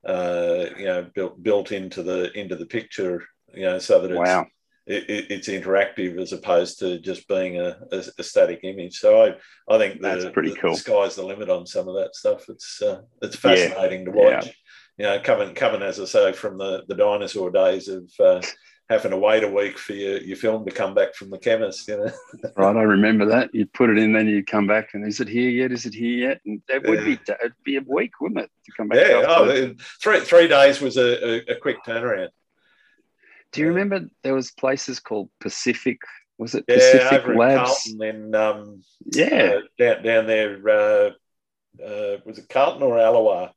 Uh, you know, built built into the into the picture. You know, so that it's wow. it, it's interactive as opposed to just being a, a, a static image. So I, I think the, that's pretty the, cool. The sky's the limit on some of that stuff. It's uh, it's fascinating yeah. to watch. Yeah. You know, coming coming as I say from the, the dinosaur days of uh, having to wait a week for your, your film to come back from the chemist, you know. [laughs] right, I remember that. You'd put it in, then you'd come back, and is it here yet? Is it here yet? And that would yeah. be it'd be a week, wouldn't it, to come back? Yeah, oh, three three days was a, a, a, quick turnaround. Do you remember there was places called Pacific? Was it yeah, Pacific over Labs? In Carlton, then um, yeah, uh, down down there. Uh, uh, was it Carlton or Allawah?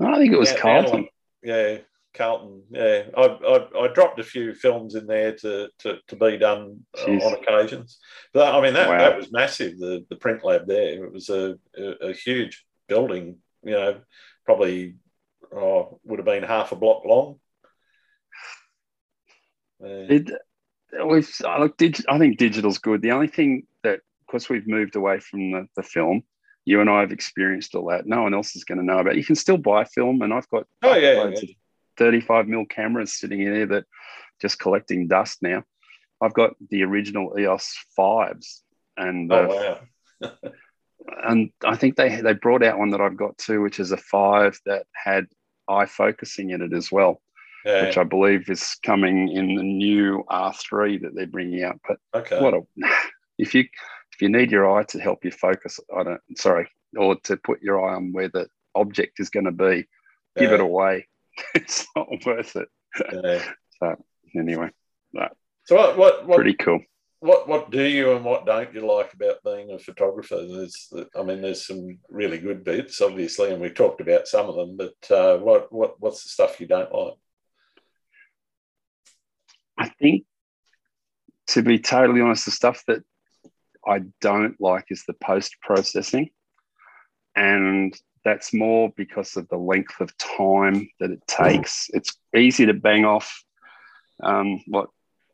I think it was Carlton. Yeah, Carlton. Yeah, I, I, I, dropped a few films in there to to, to be done uh, on occasions. But I mean that, wow. that was massive. The the print lab there. It was a, a, a huge building. You know, probably oh, would have been half a block long. It, we've look, dig, I think digital's good. The only thing that, because we've moved away from the, the film, you and I have experienced all that. No one else is going to know about. It. You can still buy film, and I've got oh yeah, yeah. 35 mil cameras sitting in there that just collecting dust now. I've got the original EOS fives, and oh, uh, wow. [laughs] and I think they they brought out one that I've got too, which is a five that had eye focusing in it as well, yeah. which I believe is coming in the new R3 that they're bringing out. But okay. what a [laughs] if you if you need your eye to help you focus, on don't sorry, or to put your eye on where the object is going to be, yeah. give it away. [laughs] it's not worth it. Yeah. [laughs] so anyway, so what, what, what, pretty cool. What what do you and what don't you like about being a photographer? There's, I mean, there's some really good bits, obviously, and we talked about some of them. But uh, what what what's the stuff you don't like? I think, to be totally honest, the stuff that I don't like is the post processing, and that's more because of the length of time that it takes. It's easy to bang off um, what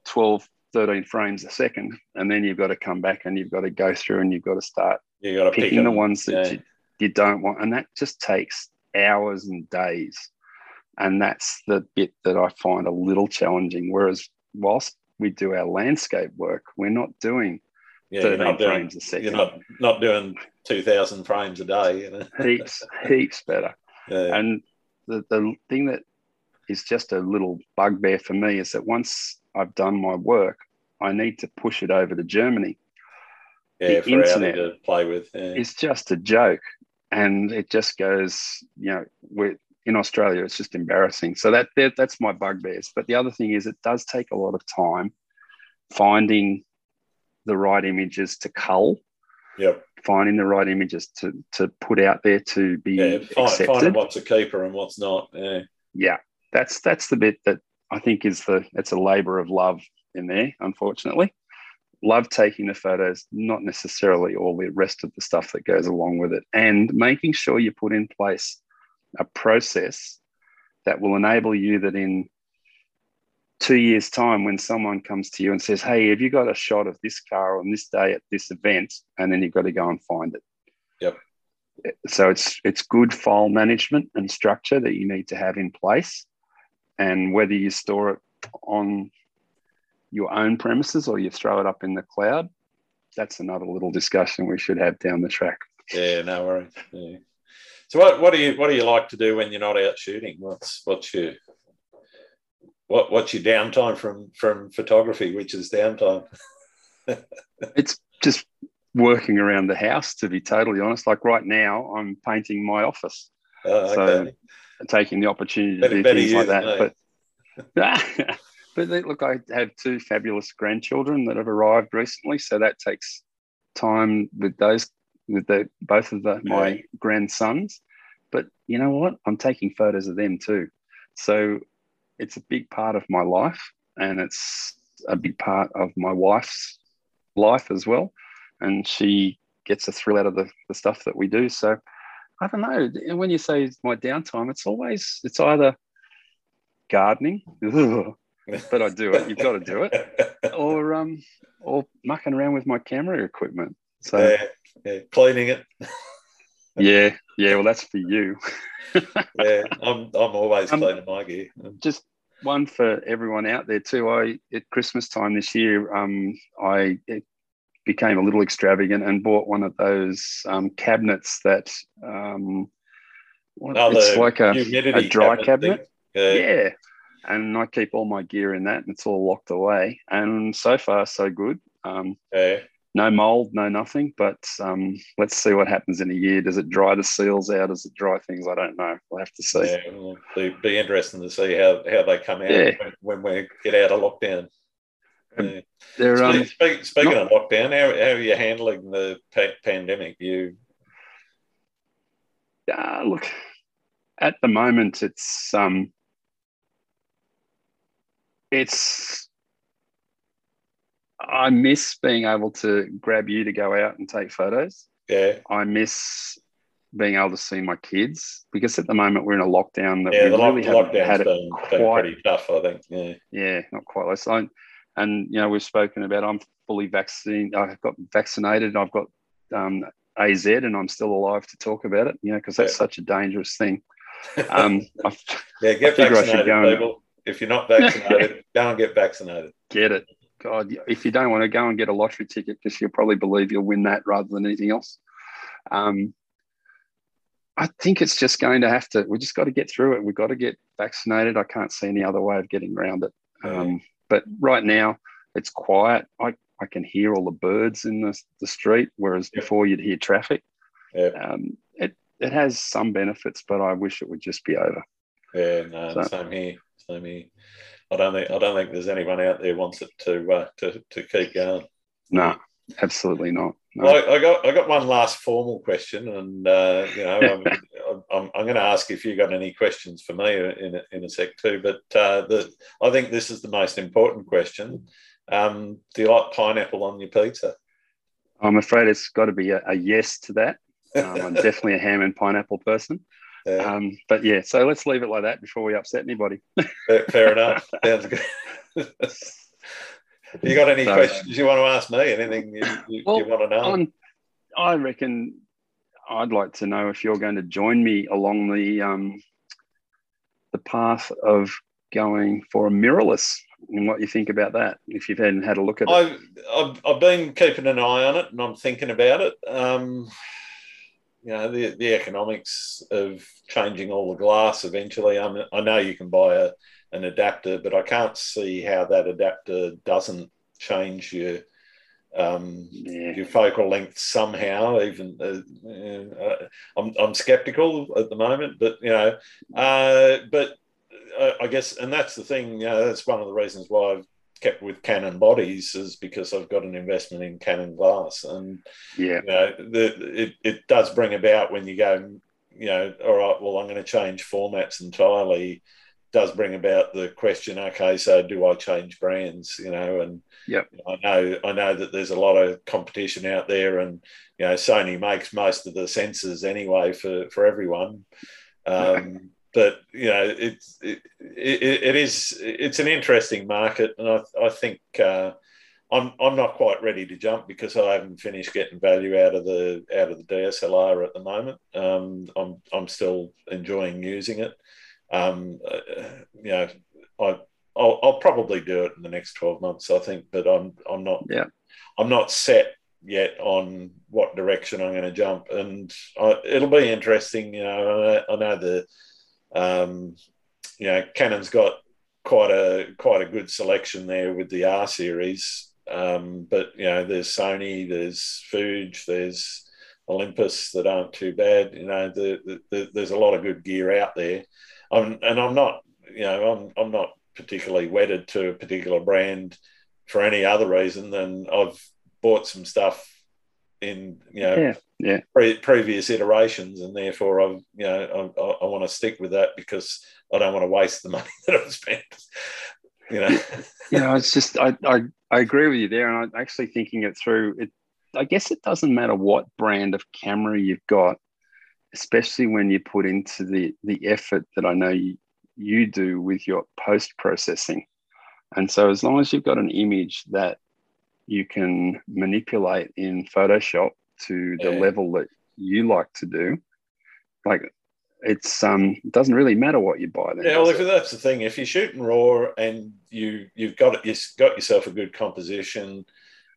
12, 13 frames a second, and then you've got to come back and you've got to go through and you've got to start you got to picking pick the ones that yeah. you, you don't want, and that just takes hours and days. And that's the bit that I find a little challenging. Whereas whilst we do our landscape work, we're not doing yeah, 13 frames doing, a second. You're not, not doing 2,000 frames a day. You know? heaps, heaps better. Yeah. And the, the thing that is just a little bugbear for me is that once I've done my work, I need to push it over to Germany. Yeah, the internet to play with. Yeah. It's just a joke. And it just goes, you know, we're, in Australia, it's just embarrassing. So that, that that's my bugbears. But the other thing is, it does take a lot of time finding the right images to cull. Yep. Finding the right images to to put out there to be yeah, find, accepted. Finding what's a keeper and what's not. Yeah. Yeah. That's that's the bit that I think is the it's a labour of love in there, unfortunately. Love taking the photos, not necessarily all the rest of the stuff that goes along with it. And making sure you put in place a process that will enable you that in two years' time, when someone comes to you and says, Hey, have you got a shot of this car on this day at this event? And then you've got to go and find it. Yep. So it's it's good file management and structure that you need to have in place. And whether you store it on your own premises or you throw it up in the cloud, that's another little discussion we should have down the track. Yeah, no worries. Yeah. So what, what do you what do you like to do when you're not out shooting? What's what's your what what's your downtime from from photography, which is downtime? [laughs] it's just working around the house, to be totally honest. Like right now, I'm painting my office. Oh, okay. So taking the opportunity to do things like that. But [laughs] but look, I have two fabulous grandchildren that have arrived recently, so that takes time with those with the both of the, yeah. my grandsons. But you know what? I'm taking photos of them too. So it's a big part of my life, and it's a big part of my wife's life as well. And she gets a thrill out of the, the stuff that we do. So I don't know. When you say my downtime, it's always it's either gardening, [laughs] but I do it. You've got to do it, [laughs] or um, or mucking around with my camera equipment. So yeah, yeah. cleaning it. [laughs] yeah, yeah. Well, that's for you. yeah, I'm I'm always um, cleaning my gear. Just one for everyone out there too. I at Christmas time this year, um, I became a little extravagant and bought one of those um, cabinets that um, oh, it's like a, a dry cabinet. Yeah. yeah. And I keep all my gear in that and it's all locked away. And so far, so good. Um, yeah. No mold, no nothing. But um, let's see what happens in a year. Does it dry the seals out? Does it dry things? I don't know. We'll have to see. Yeah, it'll be, be interesting to see how, how they come out yeah. when, when we get out of lockdown. Yeah. They're, um, speaking, speaking not, of lockdown, how, how, are you handling the pa- pandemic? You uh, look at the moment, it's um, it's I miss being able to grab you to go out and take photos. Yeah, I miss being able to see my kids because at the moment we're in a lockdown that yeah, we the really lock, haven't had it been, quite been pretty tough. I think. Yeah, yeah, not quite. Less. I, and you know we've spoken about I'm fully vaccinated. I've got vaccinated. I've got um, AZ, and I'm still alive to talk about it. You know, because that's yeah. such a dangerous thing. [laughs] Um, I, yeah, get vaccinated, people. if you're not vaccinated, go and get vaccinated. Get it. God, if you don't want to go and get a lottery ticket, because you'll probably believe you'll win that rather than anything else. Um, I think it's just going to have to. We just got to get through it. We've got to get vaccinated. I can't see any other way of getting around it. Um, but right now, it's quiet. I, I can hear all the birds in the, the street, whereas yep. before you'd hear traffic. Yep. Um, it, it has some benefits, but I wish it would just be over. Yeah, no, so, same here. Same here. I don't think I don't think there's anyone out there wants it to uh, to to keep going. No, absolutely not. No. Well, I, I, got I got one last formal question, and uh, you know I'm, [laughs] I'm, I'm, going to ask if you got any questions for me in a, in a sec too. But uh, the, I think this is the most important question. Um, do you like pineapple on your pizza? I'm afraid it's got to be a, a yes to that. [laughs] Um, I'm definitely a ham and pineapple person. Yeah. Um, but yeah, so let's leave it like that before we upset anybody. [laughs] fair, fair enough. Sounds good. [laughs] you got any so, questions you want to ask me? Anything you, you, well, you want to know? On, I reckon I'd like to know if you're going to join me along the um, the path of going for a mirrorless and what you think about that if you've had, had a look at it. I've, I've, I've been keeping an eye on it and I'm thinking about it. Um, you know, the, the economics of changing all the glass eventually. I, mean, I know you can buy a an adapter, but I can't see how that adapter doesn't change your um, yeah. your focal length somehow. Even uh, uh, I'm I'm skeptical at the moment, but you know, uh, but uh, I guess, and that's the thing. You know, that's one of the reasons why I've kept with Canon bodies is because I've got an investment in Canon glass, and yeah, you know, the, it it does bring about when you go. You know, all right. Well, I'm going to change formats entirely does bring about the question okay so do i change brands you know and yeah i know i know that there's a lot of competition out there and you know sony makes most of the sensors anyway for for everyone um, but you know it's it, it, it is it's an interesting market and i, I think uh, I'm, I'm not quite ready to jump because I haven't finished getting value out of the out of the DSLR at the moment. Um, I'm I'm still enjoying using it um, uh, you know, I I'll, I'll, probably do it in the next twelve months, I think, but I'm I'm not yeah I'm not set yet on what direction I'm going to jump, and I, it'll be interesting. You know, I, I know the um, you know Canon's got quite a quite a good selection there with the R series. Um, but you know, there's Sony, there's Fuji, there's Olympus that aren't too bad. You know, the, the, the, there's a lot of good gear out there. I'm, and I'm not, you know, I'm I'm not particularly wedded to a particular brand for any other reason than I've bought some stuff in you know yeah, yeah. Pre- previous iterations, and therefore I've you know I, I want to stick with that because I don't want to waste the [laughs] money that I've spent. You know, [laughs] you know, it's just I, I I agree with you there, and I'm actually thinking it through. It I guess it doesn't matter what brand of camera you've got, especially when you put into the the effort that I know you you do with your post processing. And so, as long as you've got an image that you can manipulate in Photoshop to the yeah. level that you like to do, like it's um it doesn't really matter what you buy. Then, yeah, well, if that's the thing. If you're shooting raw and you you've got it, you've got yourself a good composition,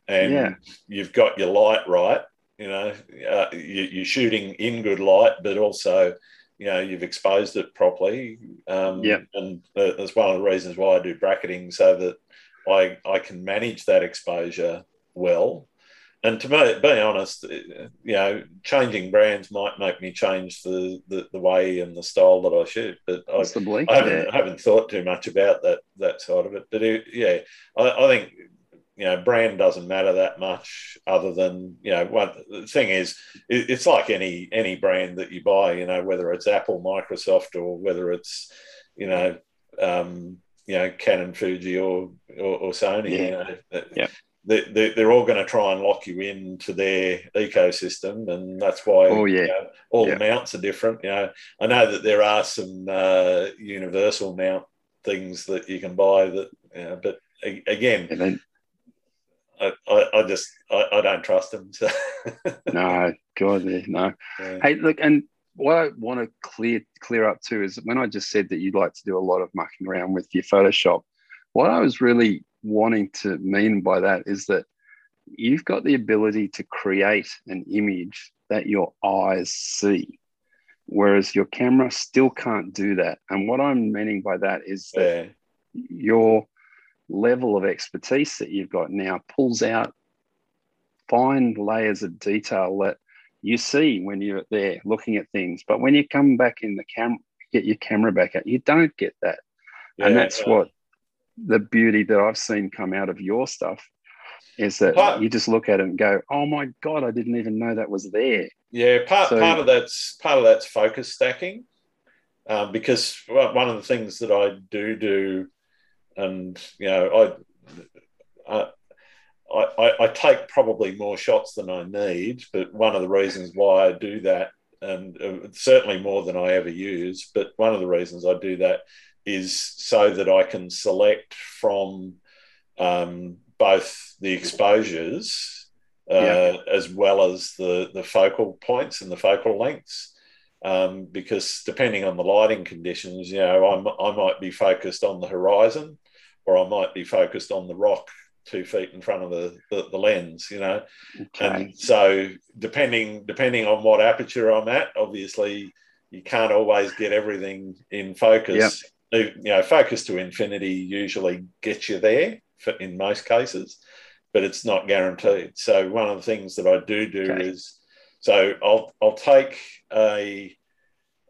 and yeah. you've got your light right. You know, uh, you, are shooting in good light, but also you know you've exposed it properly. Um, yeah, and uh, that's one of the reasons why I do bracketing so that I I can manage that exposure well. And to be, be honest, you know, changing brands might make me change the, the, the way and the style that I shoot. But I, I, haven't, yeah. I haven't thought too much about that that side of it. But it, yeah, I, I think you know, brand doesn't matter that much other than, you know, one the thing is it, it's like any any brand that you buy, you know, whether it's Apple, Microsoft or whether it's, you know, um, you know, Canon, Fuji or or, or Sony, yeah. you know. Yeah. They, they're all going to try and lock you into their ecosystem, and that's why oh, yeah. You know, all yeah. the mounts are different. You know, I know that there are some uh, universal mount things that you can buy that, you know, but again, then, I, I, I just I, I, don't trust them. So. no, God, no. Yeah. Hey, look, and what I want to clear clear up too is when I just said that you'd like to do a lot of mucking around with your Photoshop, what I was really wanting to mean by that is that you've got the ability to create an image that your eyes see, whereas your camera still can't do that. And what I'm meaning by that is that yeah. your level of expertise that you've got now pulls out fine layers of detail that you see when you're there looking at things. But when you come back in the camera, get your camera back out, you don't get that. Yeah, and that's yeah. what the beauty that I've seen come out of your stuff is that part, you just look at it and go, "Oh my god, I didn't even know that was there." Yeah, part so, part of that's part of that's focus stacking, um, because one of the things that I do do and you know I, I, I, I take probably more shots than I need, but one of the reasons why I do that, and uh, certainly more than I ever use, but one of the reasons I do that is so that I can select from um, both the exposures uh, yeah. as well as the, the focal points and the focal lengths. Um, because depending on the lighting conditions, you know, I'm, I might be focused on the horizon or I might be focused on the rock two feet in front of the, the, the lens, you know. Okay. And so depending depending on what aperture I'm at, obviously you can't always get everything in focus. Yep. You know, focus to infinity usually gets you there for, in most cases, but it's not guaranteed. So one of the things that I do do okay. is so I'll I'll take a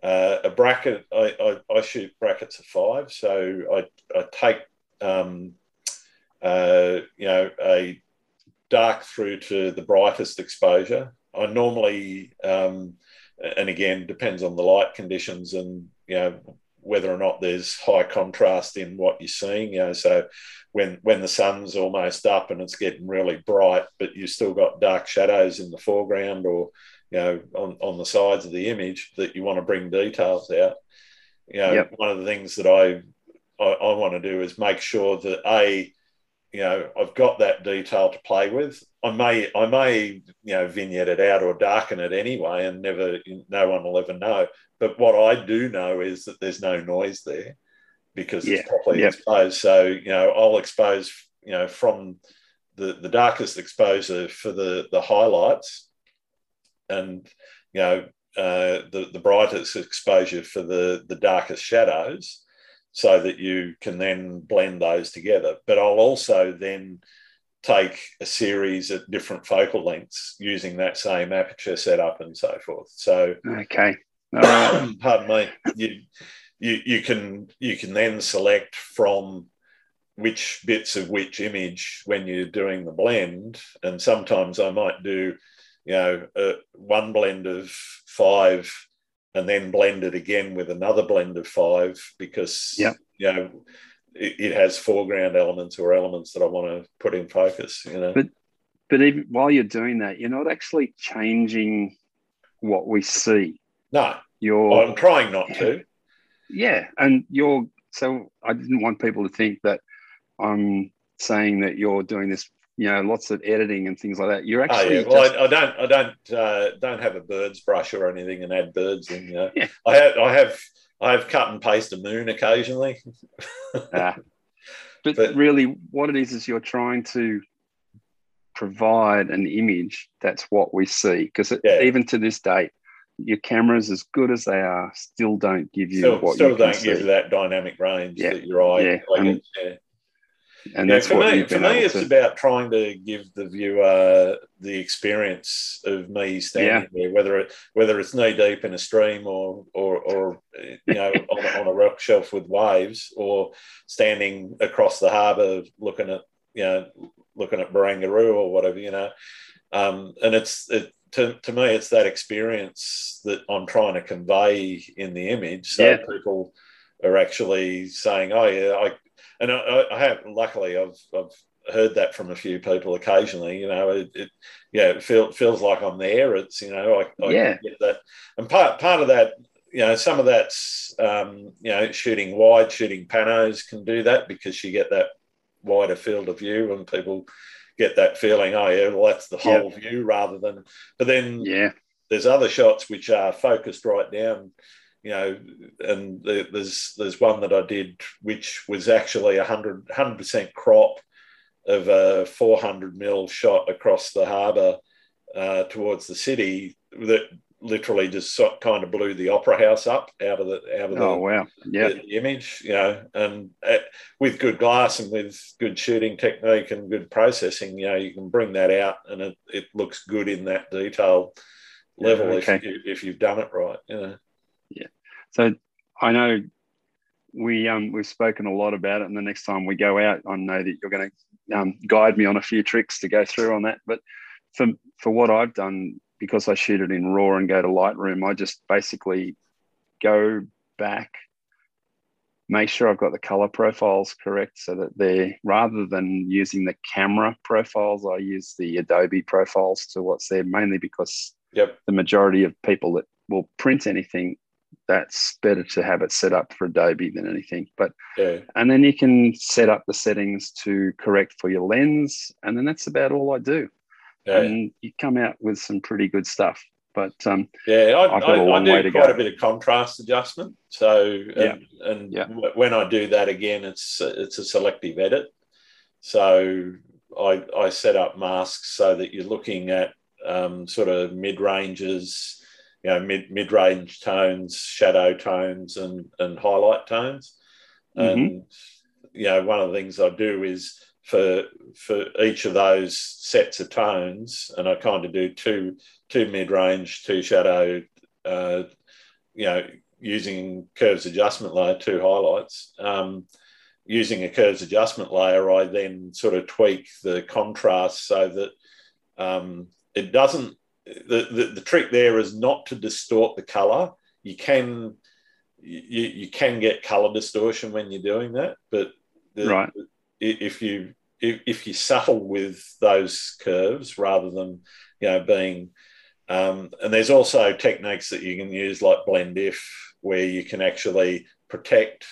uh, a bracket. I, I, I shoot brackets of five, so I I take um, uh, you know, a dark through to the brightest exposure. I normally, um, and again, depends on the light conditions and, you know, whether or not there's high contrast in what you're seeing. You know, so when when the sun's almost up and it's getting really bright, but you've still got dark shadows in the foreground or you know on, on the sides of the image that you want to bring details out. You know, yep. one of the things that I I, I want to do is make sure that a you know I've got that detail to play with. I may I may you know vignette it out or darken it anyway, and never no one will ever know. But what I do know is that there's no noise there because yeah. it's properly yep. exposed. So you know I'll expose you know from the, the darkest exposure for the, the highlights and, you know, uh, the, the brightest exposure for the, the darkest shadows so that you can then blend those together. But I'll also then take a series at different focal lengths using that same aperture setup and so forth. So okay, [coughs] pardon me, you, you you can you can then select from which bits of which image when you're doing the blend, and sometimes I might do you know uh, one blend of five and then blend it again with another blend of five because yep. you know it, it, has foreground elements or elements that I want to put in focus. You know, but but even while you're doing that, you're not actually changing what we see. No, you're. Well, I'm trying not to. Yeah, and you're. So I didn't want people to think that I'm saying that you're doing this you know lots of editing and things like that. You're actually. Oh, yeah. Well, just... I, I, don't. I don't. Uh, don't have a birds brush or anything and add birds in. You know, yeah. I have. I have. I have cut and paste a moon occasionally. ah. [laughs] but, but really, what it is is you're trying to provide an image that's what we see because yeah. even to this date your cameras as good as they are still don't give you still, what still you don't see. give you that dynamic range yeah. that your eye yeah. Like yeah. And yeah, for me, for me, it's to... about trying to give the viewer the experience of me standing yeah. there, whether it whether it's knee deep in a stream or or, or you know [laughs] on, on, a rock shelf with waves, or standing across the harbour looking at you know looking at Barangaroo or whatever, you know. Um, and it's it, to, to me, it's that experience that I'm trying to convey in the image, so yeah. people are actually saying, "Oh yeah, I and I, I, have luckily I've, I've heard that from a few people occasionally. You know, it, it yeah, it feel, feels like I'm there. It's you know, I, I yeah. get that, and part part of that, you know, some of that's um, you know, shooting wide, shooting panos can do that because you get that wider field of view, and people get that feeling. Oh yeah, well that's the whole view rather than. But then yeah, there's other shots which are focused right down you know, and there's there's one that I did which was actually a 100 percent crop of a 400 mil shot across the harbour uh, towards the city that literally just kind of blew the opera house up out of the out of oh, the, wow. yeah. the, image, you know, and uh, with good glass and with good shooting technique and good processing, you know, you can bring that out and it, it looks good in that detail level yeah, okay. if, you, if you've done it right, you know. So I know we um, we've spoken a lot about it, and the next time we go out, I know that you're going to um, guide me on a few tricks to go through on that. But for for what I've done, because I shoot it in RAW and go to Lightroom, I just basically go back, make sure I've got the color profiles correct, so that they're rather than using the camera profiles, I use the Adobe profiles to what's there, mainly because yep. the majority of people that will print anything that's better to have it set up for Adobe than anything. But yeah. and then you can set up the settings to correct for your lens, and then that's about all I do. Yeah. And you come out with some pretty good stuff. But um, yeah, I, I've got a long I do way to quite go. a bit of contrast adjustment. So and, yeah. and yeah. when I do that again, it's it's a selective edit. So I I set up masks so that you're looking at um, sort of mid ranges you know mid mid range tones, shadow tones, and and highlight tones. Mm-hmm. And you know, one of the things I do is for for each of those sets of tones, and I kind of do two two mid range, two shadow. Uh, you know, using curves adjustment layer, two highlights. Um, using a curves adjustment layer, I then sort of tweak the contrast so that um, it doesn't the, the, the trick there is not to distort the color. You can you, you can get color distortion when you're doing that, but the, right. if you if, if you subtle with those curves rather than you know being um, and there's also techniques that you can use like blend if where you can actually protect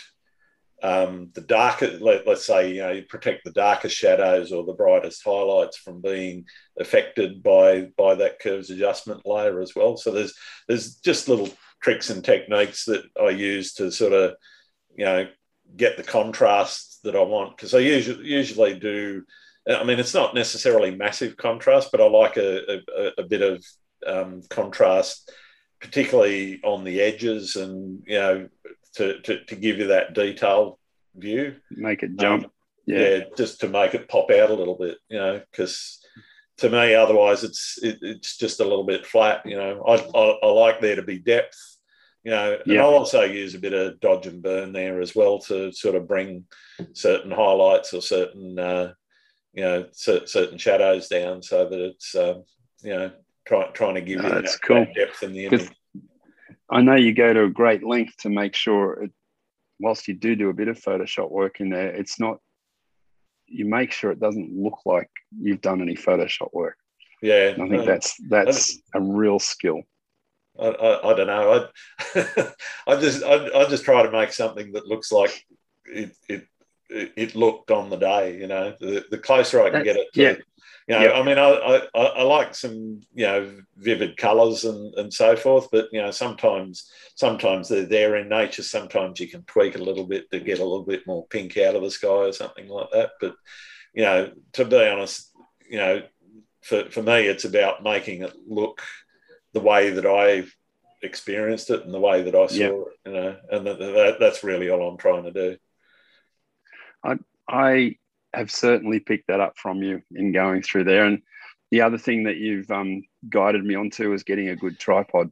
um, the darker, let, us say, you know, you protect the darkest shadows or the brightest highlights from being affected by by that curves adjustment layer as well. So there's there's just little tricks and techniques that I use to sort of, you know, get the contrast that I want because I usually usually do I mean, it's not necessarily massive contrast, but I like a, a, a bit of um, contrast, particularly on the edges, and you know, to, to, to give you that detailed view. Make it jump. Um, yeah. yeah. just to make it pop out a little bit, you know, because to me, otherwise it's it, it's just a little bit flat. You know, I, I, I like there to be depth. You know, and I'll also use a bit of dodge and burn there as well to sort of bring certain highlights or certain uh, you know certain shadows down so that it's um, you know try, trying to give no, you that, cool. that, depth in the image. I know you go to a great length to make sure, it, whilst you do do a bit of Photoshop work in there, it's not. You make sure it doesn't look like you've done any Photoshop work. Yeah, and I think that's that's a real skill. I, I, I don't know. I, [laughs] I just I, I just try to make something that looks like it, it it looked on the day. You know, the, the closer I can get it to, yeah. you know. I mean, I, I, I like some you know vivid colours and and so forth, but you know, sometimes sometimes they're there in nature. Sometimes you can tweak a little bit to get a little bit more pink out of the sky or something like that. But you know, to be honest, you know, for for me, it's about making it look the way that I experienced it and the way that I saw yep. it, you know, and that, that, that's really all I'm trying to do. I, I have certainly picked that up from you in going through there. And the other thing that you've um, guided me onto is getting a good tripod.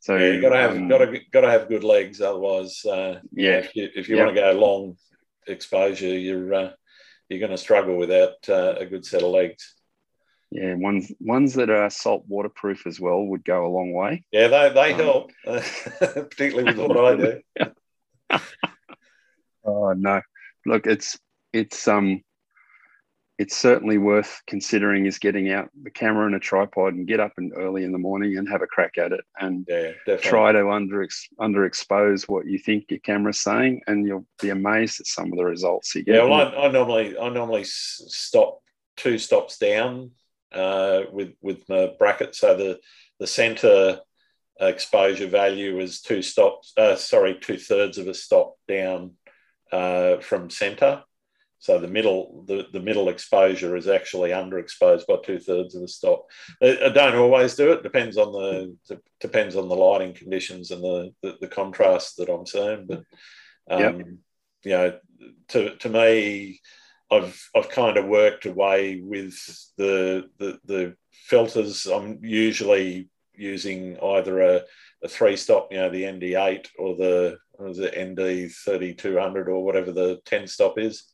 So yeah, you got to have um, got to got to have good legs, otherwise, uh, yeah. If you, if you yep. want to go long exposure, you're uh, you're going to struggle without uh, a good set of legs. Yeah, ones ones that are salt waterproof as well would go a long way. Yeah, they they um, help, [laughs] particularly with what I do. [laughs] oh no, look, it's it's um it's certainly worth considering is getting out the camera and a tripod and get up and early in the morning and have a crack at it and yeah, try to under underexpose what you think your camera's saying and you'll be amazed at some of the results you get. Yeah, well, I, I normally I normally stop two stops down uh, with with my bracket, so the the center exposure value is two stops. Uh, sorry, two thirds of a stop down uh, from centre. So the middle, the, the middle exposure is actually underexposed by two thirds of the stop. I, I, don't always do it. Depends on the depends on the lighting conditions and the, the, the contrast that I'm seeing. But um, yep. you know, to to me, I've I've kind of worked away with the the, the filters. I'm usually using either a, a three stop, you know, the ND8 or the was it ND thirty two hundred or whatever the ten stop is.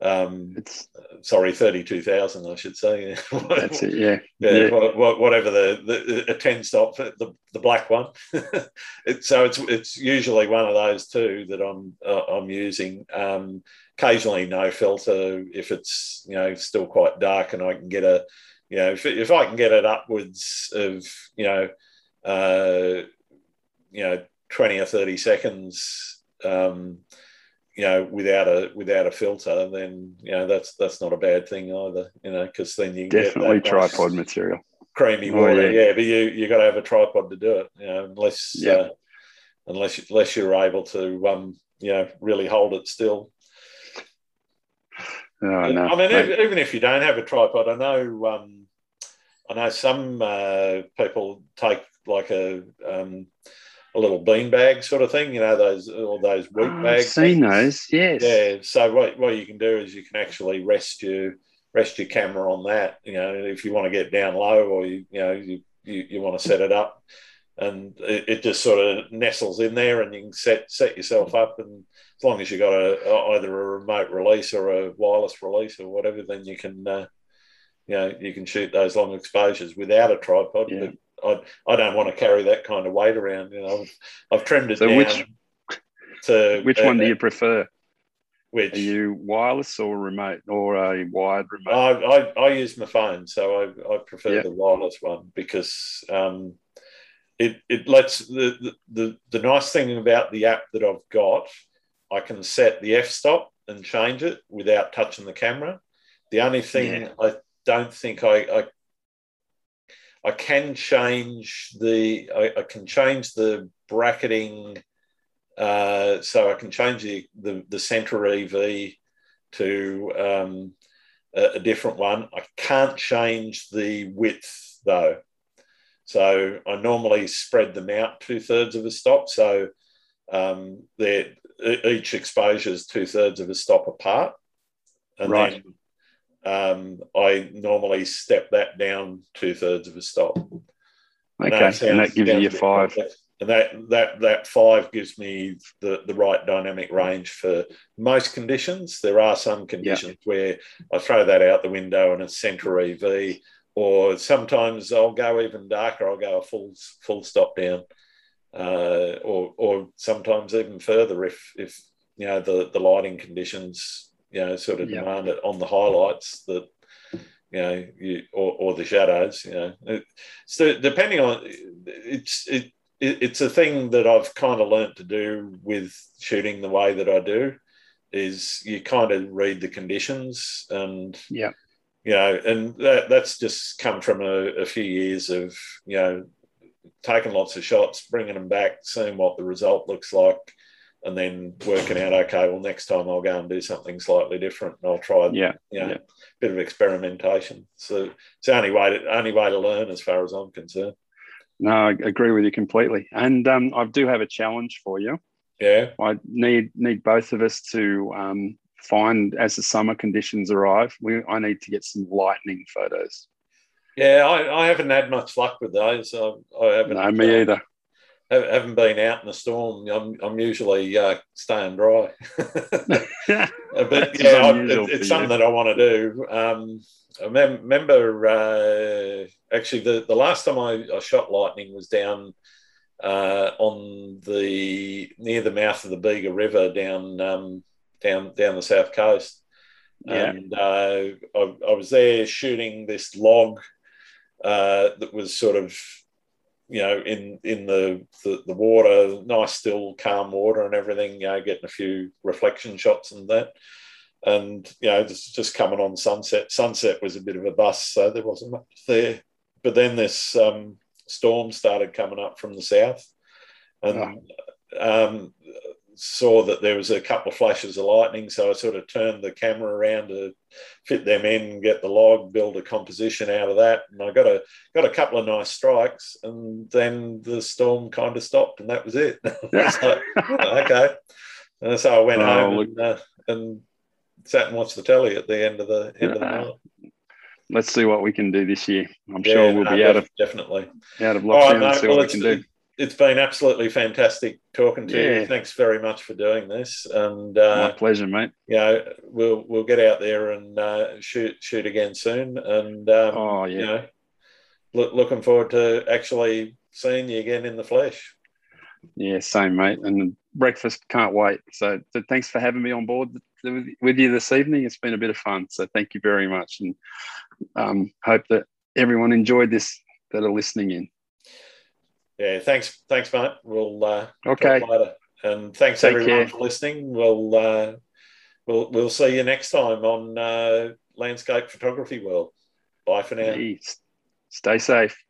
Um, it's, sorry, thirty two thousand, I should say. [laughs] That's it. Yeah. yeah. yeah. Whatever the, the a ten stop, the the black one. [laughs] it, so it's it's usually one of those two that I'm uh, I'm using. Um, occasionally, no filter if it's you know still quite dark and I can get a you know if if I can get it upwards of you know. Uh, you know 20 or 30 seconds um, you know without a without a filter then you know that's that's not a bad thing either you know because then you definitely tripod nice material creamy oh, water yeah. yeah. but you you got to have a tripod to do it you know unless yeah. uh, unless unless you're able to um you know really hold it still oh, no, I mean, even, even if you don't have a tripod, I know, um, I know some uh, people take like a um, a little bean bag sort of thing, you know, those or those wheat oh, bags. I've seen those, yes. Yeah. So what, what you can do is you can actually rest your rest your camera on that. You know, if you want to get down low or you you know you you, you want to set it up, and it, it, just sort of nestles in there, and you can set set yourself up, and as long as you've got a either a remote release or a wireless release or whatever, then you can. Uh, you know, you can shoot those long exposures without a tripod, yeah. but I, I don't want to carry that kind of weight around. You know, I've, I've trimmed it so down. [laughs] Which, to, which uh, one do you prefer? Which are you wireless or remote or a wired remote? I, I, I use my phone, so I, I prefer the wireless one because um, it it lets the, the the nice thing about the app that I've got, I can set the f stop and change it without touching the camera. The only thing yeah. I don't think I, I I can change the I, I can change the bracketing uh, so I can change the, the, the center EV to um, a, a different one. I can't change the width though. So I normally spread them out two thirds of a stop. So um, each exposure is two thirds of a stop apart. And right. then um, I normally step that down two thirds of a stop. Okay, sounds, and that gives you your five. Complex. And that, that, that five gives me the, the right dynamic range for most conditions. There are some conditions where I throw that out the window and it's centre EV or sometimes I'll go even darker. I'll go a full full stop down, uh, or or sometimes even further if if you know the the lighting conditions you know sort of demand it on the highlights that you know you or, or the shadows. You know, so depending on it's it, it's a thing that I've kind of learnt to do with shooting the way that I do. Is you kind of read the conditions and yeah you know, and that, that's just come from a, a, few years of, you know, taking lots of shots, bringing them back, seeing what the result looks like, and then working out, okay, well, next time I'll go and do something slightly different, and I'll try, yeah, you know, yeah. bit of experimentation. So it's the only way to only way to learn, as far as I'm concerned. No, I agree with you completely, and um, I do have a challenge for you. Yeah, I need need both of us to um, find as the summer conditions arrive, we I need to get some lightning photos. Yeah, I, I haven't had much luck with those. I, I haven't. No, me either. Haven't been out in the storm. I'm, I'm usually uh, staying dry. [laughs] but it, it's something that I want to do. Um, I remember uh, actually the, the last time I, I shot lightning was down uh, on the near the mouth of the Bega River down um, down down the south coast. Yeah. And uh, I, I, was there shooting this log uh, that was sort of, you know, in in the, the, the water, nice still calm water and everything. You know, getting a few reflection shots and that. And you know, just just coming on sunset. Sunset was a bit of a bust, so there wasn't much there. But then this um, storm started coming up from the south, and oh. um, saw that there was a couple of flashes of lightning, so I sort of turned the camera around to fit them in, get the log, build a composition out of that, and I got a got a couple of nice strikes, and then the storm kind of stopped, and that was it. [laughs] was like, [laughs] oh, okay, and so I went oh, home and, uh, and, sat and watched the telly at the end of the end of the night. Let's see what we can do this year. I'm yeah, sure we'll no, be out of definitely out of lockdown. Right, see what we can do it's been absolutely fantastic talking to yeah. you. Thanks very much for doing this. And uh, my pleasure, mate. You know, we'll we'll get out there and uh, shoot shoot again soon. And um, oh yeah, you know, look, looking forward to actually seeing you again in the flesh. Yeah, same, mate. And breakfast can't wait. So, so thanks for having me on board with you this evening. It's been a bit of fun. So thank you very much, and um, hope that everyone enjoyed this that are listening in yeah, thanks, thanks, mate. We'll uh, okay later, and thanks Take everyone care. for listening. We'll uh, we'll we'll see you next time on uh, Landscape Photography World. Bye for now. Stay safe.